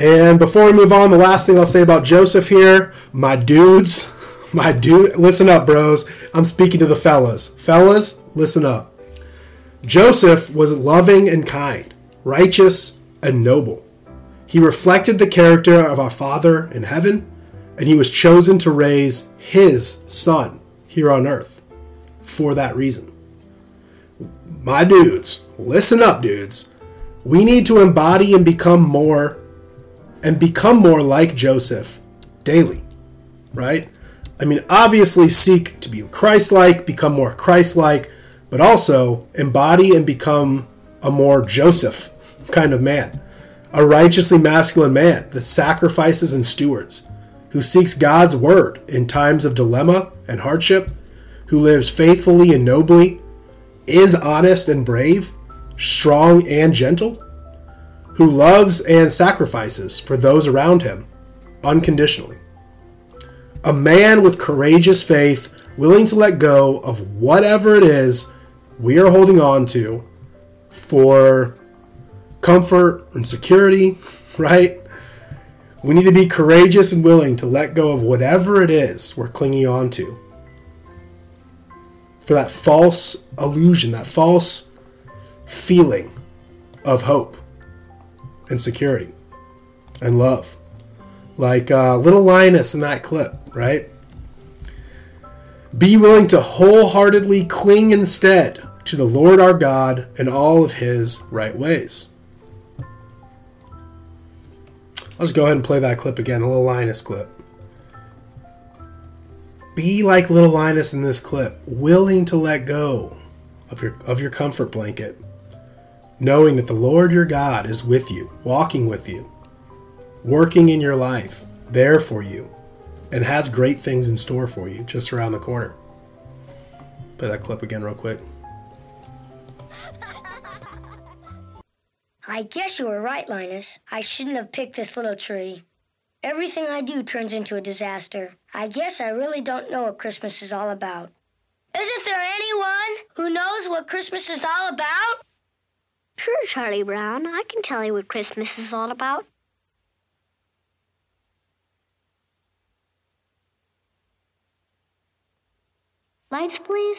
And before we move on, the last thing I'll say about Joseph here, my dudes, my dude, listen up, bros. I'm speaking to the fellas. Fellas, listen up. Joseph was loving and kind, righteous and noble. He reflected the character of our Father in heaven, and he was chosen to raise his son here on earth for that reason. My dudes, listen up, dudes. We need to embody and become more and become more like Joseph daily, right? I mean, obviously seek to be Christ like, become more Christ like, but also embody and become a more Joseph kind of man. A righteously masculine man that sacrifices and stewards, who seeks God's word in times of dilemma and hardship, who lives faithfully and nobly, is honest and brave, strong and gentle, who loves and sacrifices for those around him unconditionally a man with courageous faith, willing to let go of whatever it is we are holding on to for comfort and security, right? We need to be courageous and willing to let go of whatever it is we're clinging on to. For that false illusion, that false feeling of hope and security and love. Like uh, little Linus in that clip, right? Be willing to wholeheartedly cling instead to the Lord our God and all of his right ways. Let's go ahead and play that clip again, a little Linus clip. Be like little Linus in this clip, willing to let go of your of your comfort blanket, knowing that the Lord your God is with you, walking with you, working in your life, there for you, and has great things in store for you just around the corner. Play that clip again real quick. I guess you were right, Linus. I shouldn't have picked this little tree. Everything I do turns into a disaster. I guess I really don't know what Christmas is all about. Isn't there anyone who knows what Christmas is all about? Sure, Charlie Brown. I can tell you what Christmas is all about. Lights, please.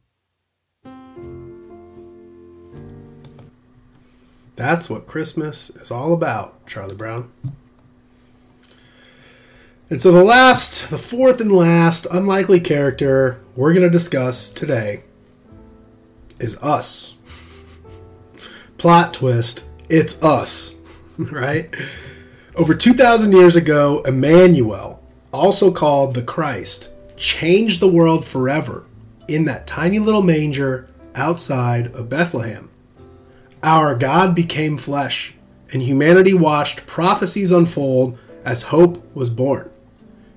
That's what Christmas is all about, Charlie Brown. And so the last, the fourth and last unlikely character we're going to discuss today is us. Plot twist, it's us, right? Over 2,000 years ago, Emmanuel, also called the Christ, changed the world forever in that tiny little manger outside of Bethlehem. Our God became flesh, and humanity watched prophecies unfold as hope was born.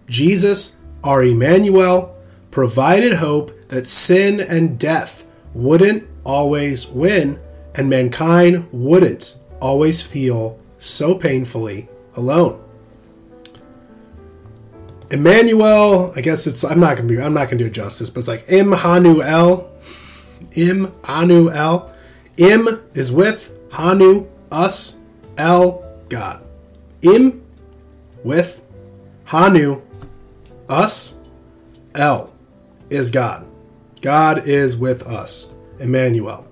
Jesus, our Emmanuel, provided hope that sin and death wouldn't always win, and mankind wouldn't always feel so painfully alone. Emmanuel, I guess it's I'm not gonna be I'm not gonna do it justice, but it's like Immanuel. Immanuel. Im is with, Hanu, us, El, God. Im with, Hanu, us, El is God. God is with us. Emmanuel.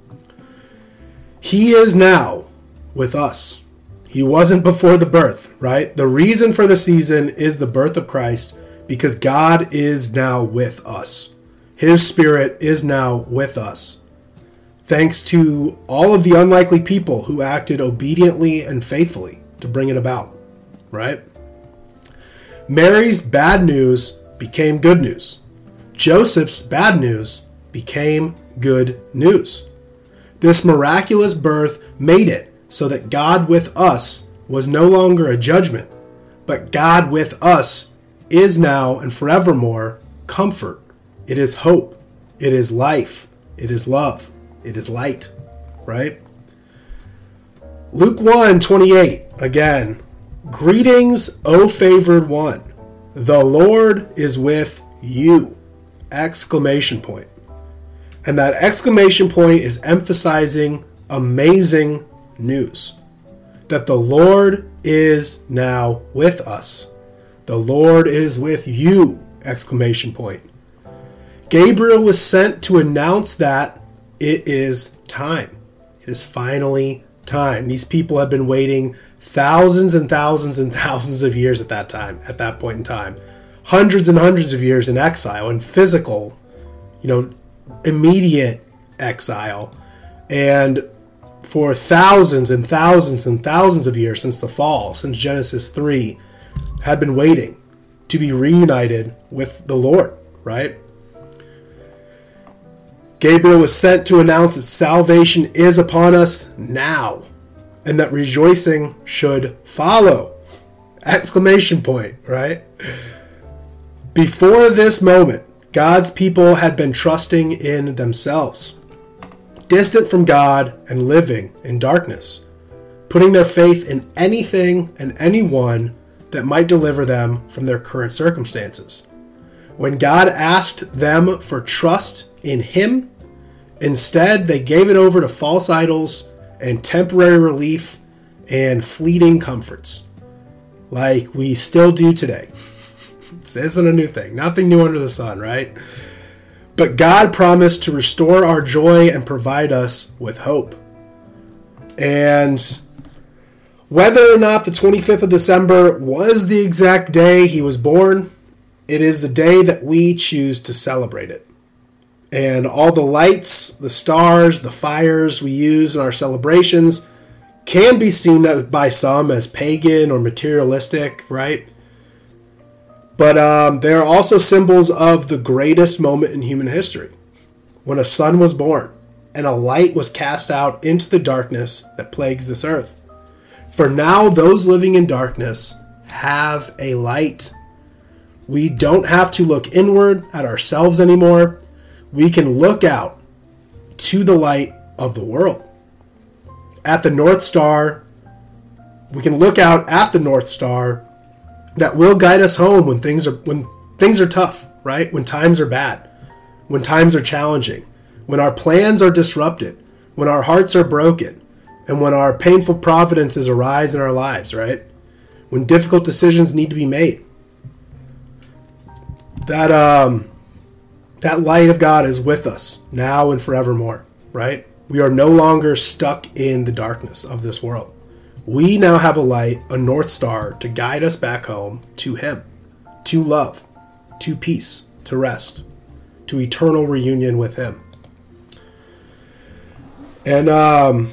He is now with us. He wasn't before the birth, right? The reason for the season is the birth of Christ because God is now with us. His Spirit is now with us. Thanks to all of the unlikely people who acted obediently and faithfully to bring it about, right? Mary's bad news became good news. Joseph's bad news became good news. This miraculous birth made it so that God with us was no longer a judgment, but God with us is now and forevermore comfort. It is hope. It is life. It is love. It is light, right? Luke 1 28, again. Greetings, O favored one. The Lord is with you! Exclamation point. And that exclamation point is emphasizing amazing news that the Lord is now with us. The Lord is with you! Exclamation point. Gabriel was sent to announce that it is time. It is finally time. These people have been waiting thousands and thousands and thousands of years at that time, at that point in time. Hundreds and hundreds of years in exile, and physical, you know, immediate exile. And for thousands and thousands and thousands of years since the fall, since Genesis 3, had been waiting to be reunited with the Lord, right? Gabriel was sent to announce that salvation is upon us now and that rejoicing should follow. Exclamation point, right? Before this moment, God's people had been trusting in themselves, distant from God and living in darkness, putting their faith in anything and anyone that might deliver them from their current circumstances. When God asked them for trust in Him, instead they gave it over to false idols and temporary relief and fleeting comforts, like we still do today. this isn't a new thing, nothing new under the sun, right? But God promised to restore our joy and provide us with hope. And whether or not the 25th of December was the exact day he was born, it is the day that we choose to celebrate it. And all the lights, the stars, the fires we use in our celebrations can be seen by some as pagan or materialistic, right? But um, they are also symbols of the greatest moment in human history when a son was born and a light was cast out into the darkness that plagues this earth. For now, those living in darkness have a light. We don't have to look inward at ourselves anymore. We can look out to the light of the world. At the North Star, we can look out at the North Star that will guide us home when things are when things are tough, right? When times are bad, when times are challenging, when our plans are disrupted, when our hearts are broken, and when our painful providences arise in our lives, right? When difficult decisions need to be made. That um that light of God is with us now and forevermore, right? We are no longer stuck in the darkness of this world. We now have a light, a north star to guide us back home to him, to love, to peace, to rest, to eternal reunion with him. And um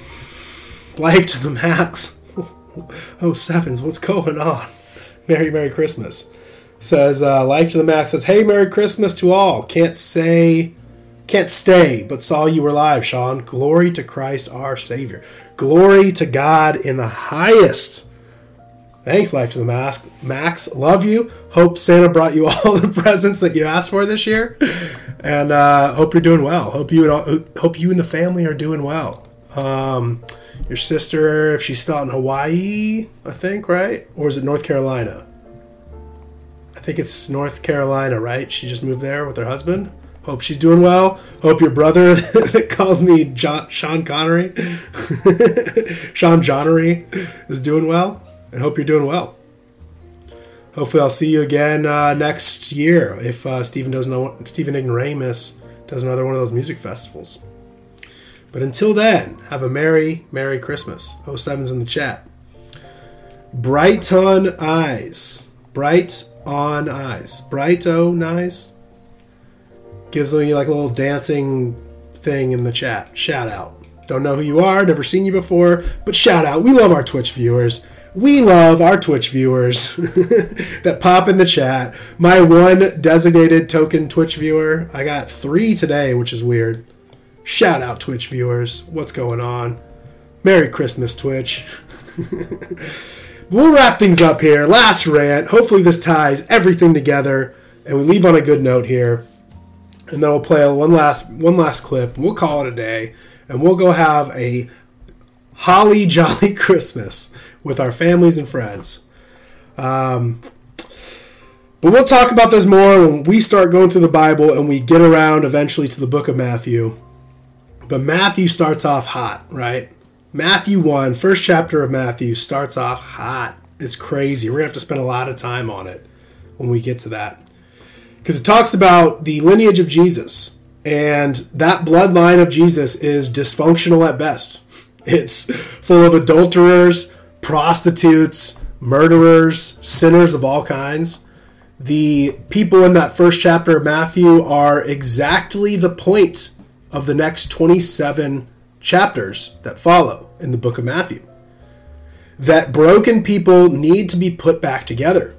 life to the max. oh, sevens, what's going on? Merry, Merry Christmas. Says, uh, life to the max says, hey, Merry Christmas to all. Can't say, can't stay, but saw you were live, Sean. Glory to Christ our Savior. Glory to God in the highest. Thanks, Life to the Max. Max, love you. Hope Santa brought you all the presents that you asked for this year, and uh, hope you're doing well. Hope you and all, hope you and the family are doing well. Um, your sister, if she's still in Hawaii, I think, right? Or is it North Carolina? Think it's North Carolina, right? She just moved there with her husband. Hope she's doing well. Hope your brother that calls me John, Sean Connery, Sean Johnnery, is doing well. And hope you're doing well. Hopefully, I'll see you again uh, next year if uh, Stephen doesn't know Stephen Ignoramus does another one of those music festivals. But until then, have a merry, merry Christmas. 07's in the chat. Bright on eyes. Bright on eyes. Bright on eyes. Gives me like a little dancing thing in the chat. Shout out. Don't know who you are, never seen you before, but shout out. We love our Twitch viewers. We love our Twitch viewers that pop in the chat. My one designated token Twitch viewer, I got three today, which is weird. Shout out Twitch viewers. What's going on? Merry Christmas, Twitch. we'll wrap things up here. Last rant. Hopefully, this ties everything together, and we leave on a good note here. And then we'll play one last one last clip. We'll call it a day, and we'll go have a holly jolly Christmas with our families and friends. Um, but we'll talk about this more when we start going through the Bible and we get around eventually to the book of Matthew. But Matthew starts off hot, right? Matthew 1, first chapter of Matthew, starts off hot. It's crazy. We're going to have to spend a lot of time on it when we get to that. because it talks about the lineage of Jesus, and that bloodline of Jesus is dysfunctional at best. It's full of adulterers, prostitutes, murderers, sinners of all kinds. The people in that first chapter of Matthew are exactly the point of the next 27 chapters that follow in the book of Matthew. That broken people need to be put back together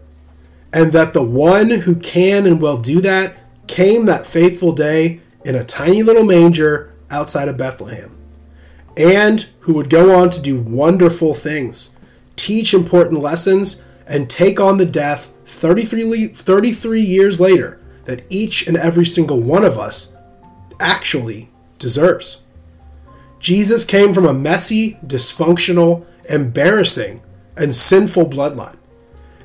and that the one who can and will do that came that faithful day in a tiny little manger outside of Bethlehem, and who would go on to do wonderful things, teach important lessons, and take on the death 33, 33 years later that each and every single one of us actually deserves. Jesus came from a messy, dysfunctional, embarrassing, and sinful bloodline.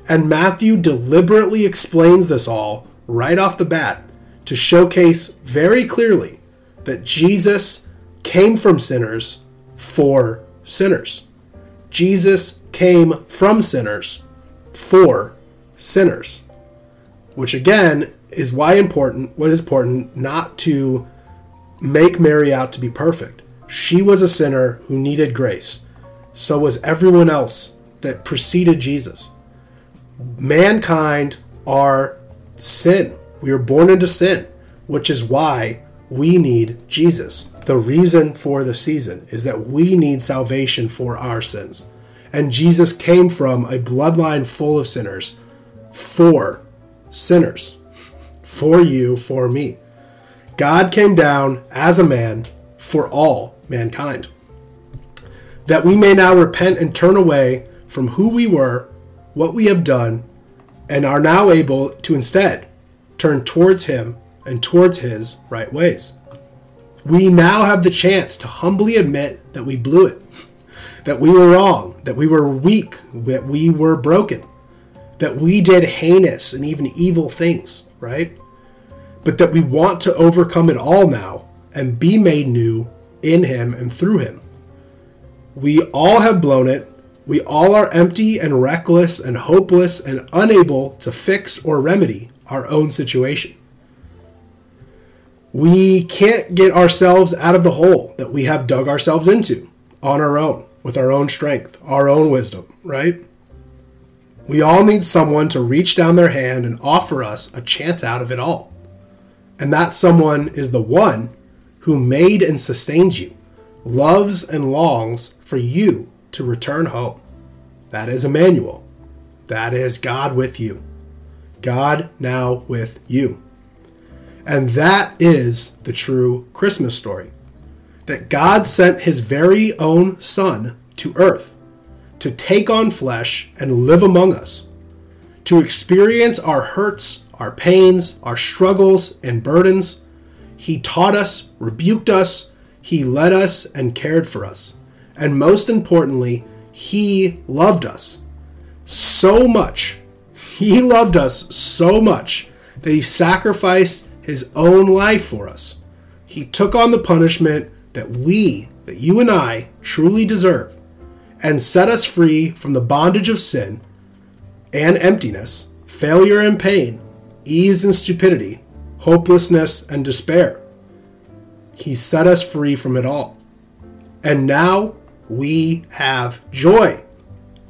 And Matthew deliberately explains this all right off the bat to showcase very clearly that Jesus came from sinners for sinners. Jesus came from sinners for sinners. Which again is why important what is important not to make Mary out to be perfect. She was a sinner who needed grace. So was everyone else that preceded Jesus mankind are sin. We are born into sin, which is why we need Jesus. The reason for the season is that we need salvation for our sins. And Jesus came from a bloodline full of sinners for sinners. For you, for me. God came down as a man for all mankind. That we may now repent and turn away from who we were what we have done and are now able to instead turn towards Him and towards His right ways. We now have the chance to humbly admit that we blew it, that we were wrong, that we were weak, that we were broken, that we did heinous and even evil things, right? But that we want to overcome it all now and be made new in Him and through Him. We all have blown it we all are empty and reckless and hopeless and unable to fix or remedy our own situation. We can't get ourselves out of the hole that we have dug ourselves into on our own, with our own strength, our own wisdom, right? We all need someone to reach down their hand and offer us a chance out of it all. And that someone is the one who made and sustained you, loves and longs for you to return home. That is Emmanuel. That is God with you. God now with you. And that is the true Christmas story. That God sent his very own Son to earth to take on flesh and live among us, to experience our hurts, our pains, our struggles, and burdens. He taught us, rebuked us, he led us, and cared for us and most importantly, He loved us so much. He loved us so much that He sacrificed His own life for us. He took on the punishment that we, that you and I, truly deserve, and set us free from the bondage of sin and emptiness, failure and pain, ease and stupidity, hopelessness and despair. He set us free from it all. And now we have joy.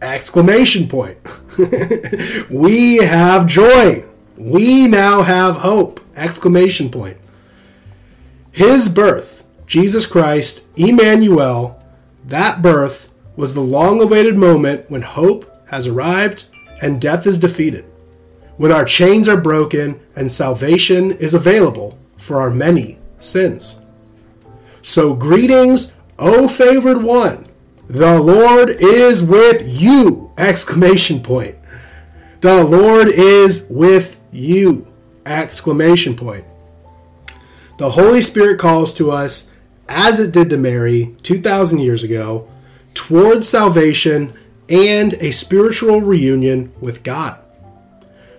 Exclamation point. we have joy. We now have hope. Exclamation point. His birth, Jesus Christ, Emmanuel, that birth was the long awaited moment when hope has arrived and death is defeated, when our chains are broken and salvation is available for our many sins. So, greetings, O favored one, the Lord is with you! Exclamation point. The Lord is with you! Exclamation point. The Holy Spirit calls to us, as it did to Mary 2,000 years ago, towards salvation and a spiritual reunion with God.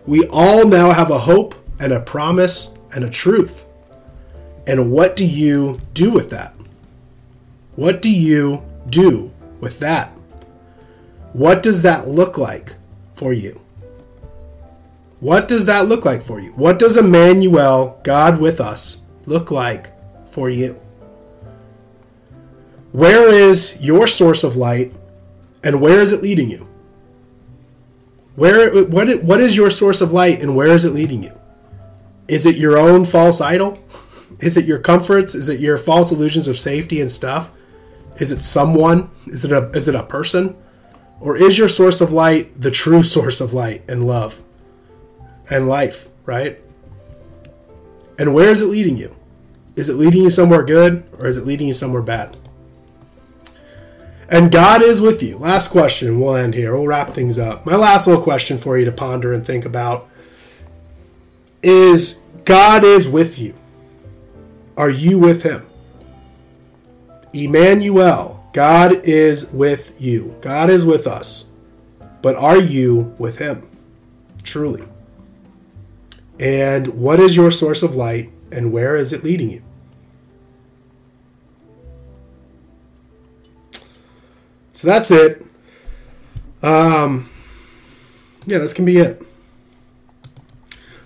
We all now have a hope and a promise and a truth. And what do you do with that? What do you do with that. What does that look like for you? What does that look like for you? What does Emmanuel, God with us, look like for you? Where is your source of light and where is it leading you? Where what what is your source of light and where is it leading you? Is it your own false idol? Is it your comforts? Is it your false illusions of safety and stuff? Is it someone? Is it a is it a person? Or is your source of light the true source of light and love and life, right? And where is it leading you? Is it leading you somewhere good or is it leading you somewhere bad? And God is with you. Last question. We'll end here. We'll wrap things up. My last little question for you to ponder and think about is God is with you. Are you with him? Emmanuel, God is with you. God is with us. But are you with him? Truly. And what is your source of light and where is it leading you? So that's it. Um, yeah, this gonna be it.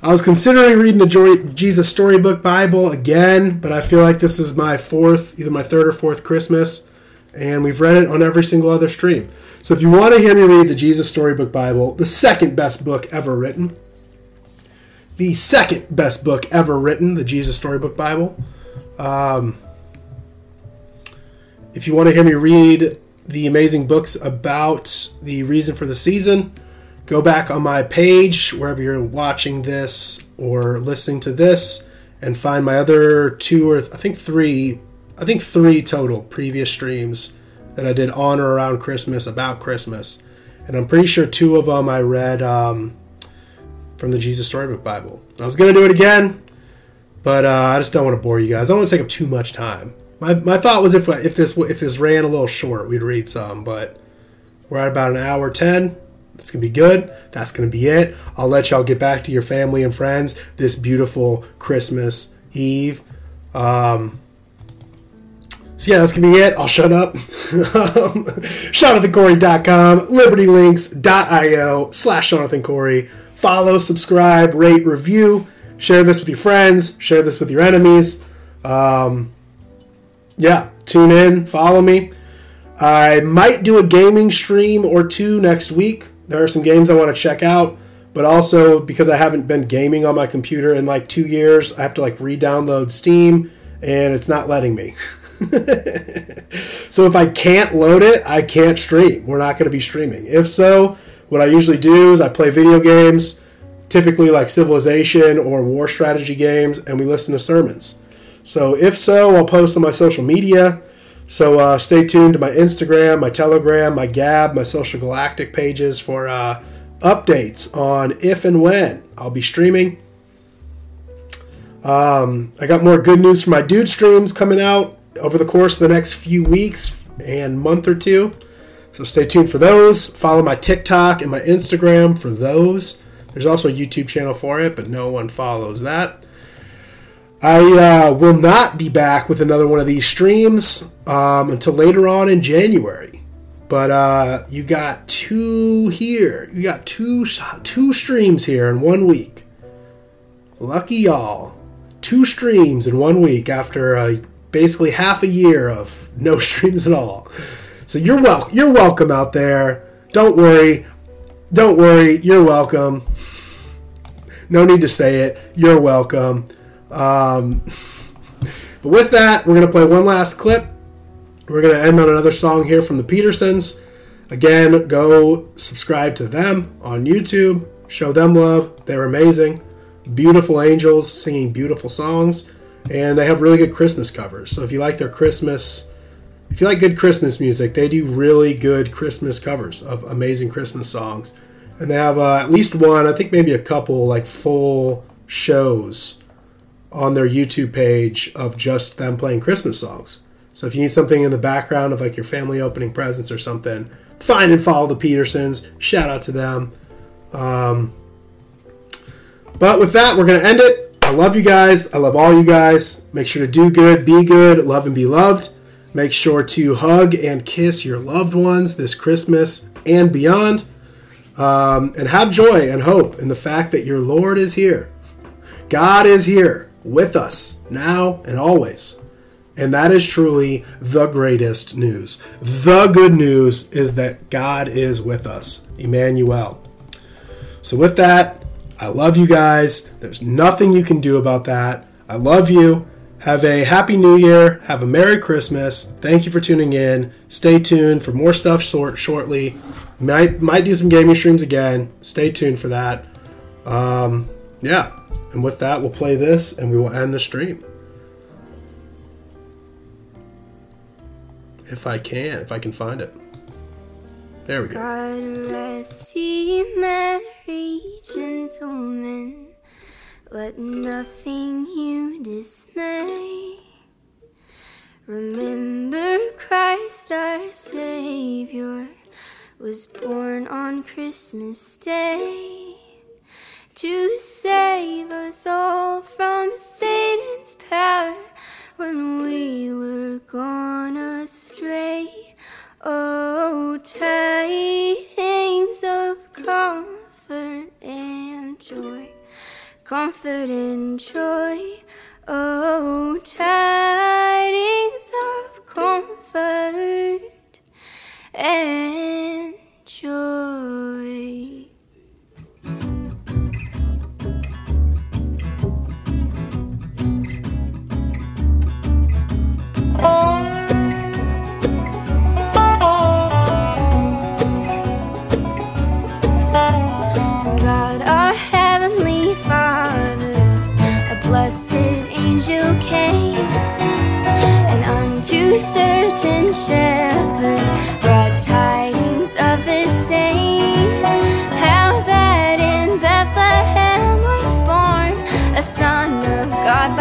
I was considering reading the Joy- Jesus Storybook Bible again, but I feel like this is my fourth, either my third or fourth Christmas, and we've read it on every single other stream. So if you want to hear me read the Jesus Storybook Bible, the second best book ever written, the second best book ever written, the Jesus Storybook Bible. Um, if you want to hear me read the amazing books about the reason for the season, go back on my page wherever you're watching this or listening to this and find my other two or I think three, I think three total previous streams that I did on or around Christmas about Christmas. And I'm pretty sure two of them I read um, from the Jesus Storybook Bible. I was going to do it again, but uh, I just don't want to bore you guys. I don't want to take up too much time. My, my thought was if if this if this ran a little short, we'd read some, but we're at about an hour ten. It's gonna be good. That's gonna be it. I'll let y'all get back to your family and friends this beautiful Christmas Eve. Um, so yeah, that's gonna be it. I'll shut up. SeanathanCory.com, libertylinks.io slash Seanathan Cory. Follow, subscribe, rate, review, share this with your friends, share this with your enemies. Um, yeah, tune in, follow me. I might do a gaming stream or two next week. There are some games I want to check out, but also because I haven't been gaming on my computer in like two years, I have to like re download Steam and it's not letting me. so if I can't load it, I can't stream. We're not going to be streaming. If so, what I usually do is I play video games, typically like Civilization or war strategy games, and we listen to sermons. So if so, I'll post on my social media. So uh, stay tuned to my Instagram, my Telegram, my Gab, my Social Galactic pages for uh, updates on if and when I'll be streaming. Um, I got more good news for my dude streams coming out over the course of the next few weeks and month or two. So stay tuned for those. Follow my TikTok and my Instagram for those. There's also a YouTube channel for it, but no one follows that. I uh, will not be back with another one of these streams um, until later on in January. But uh, you got two here. You got two two streams here in one week. Lucky y'all. Two streams in one week after uh, basically half a year of no streams at all. So you're wel- you're welcome out there. Don't worry. Don't worry. You're welcome. No need to say it. You're welcome. Um, but with that, we're going to play one last clip. We're going to end on another song here from the Petersons. Again, go subscribe to them on YouTube. Show them love. They're amazing. Beautiful angels singing beautiful songs. And they have really good Christmas covers. So if you like their Christmas, if you like good Christmas music, they do really good Christmas covers of amazing Christmas songs. And they have uh, at least one, I think maybe a couple, like full shows on their YouTube page of just them playing Christmas songs. So if you need something in the background of like your family opening presents or something, find and follow the Petersons. Shout out to them. Um, but with that, we're going to end it. I love you guys. I love all you guys. Make sure to do good, be good, love and be loved. Make sure to hug and kiss your loved ones this Christmas and beyond. Um, and have joy and hope in the fact that your Lord is here. God is here with us now and always. And that is truly the greatest news. The good news is that God is with us, Emmanuel. So, with that, I love you guys. There's nothing you can do about that. I love you. Have a happy new year. Have a Merry Christmas. Thank you for tuning in. Stay tuned for more stuff short, shortly. Might, might do some gaming streams again. Stay tuned for that. Um, yeah. And with that, we'll play this and we will end the stream. If I can, if I can find it. There we go. God rest ye merry gentlemen, let nothing you dismay. Remember Christ our Savior was born on Christmas Day to save us all from Satan's power when we were gone astray. Oh, tidings of comfort and joy, comfort and joy. Oh, tidings of comfort and joy. Unto certain shepherds brought tidings of the same. How that in Bethlehem was born a Son of God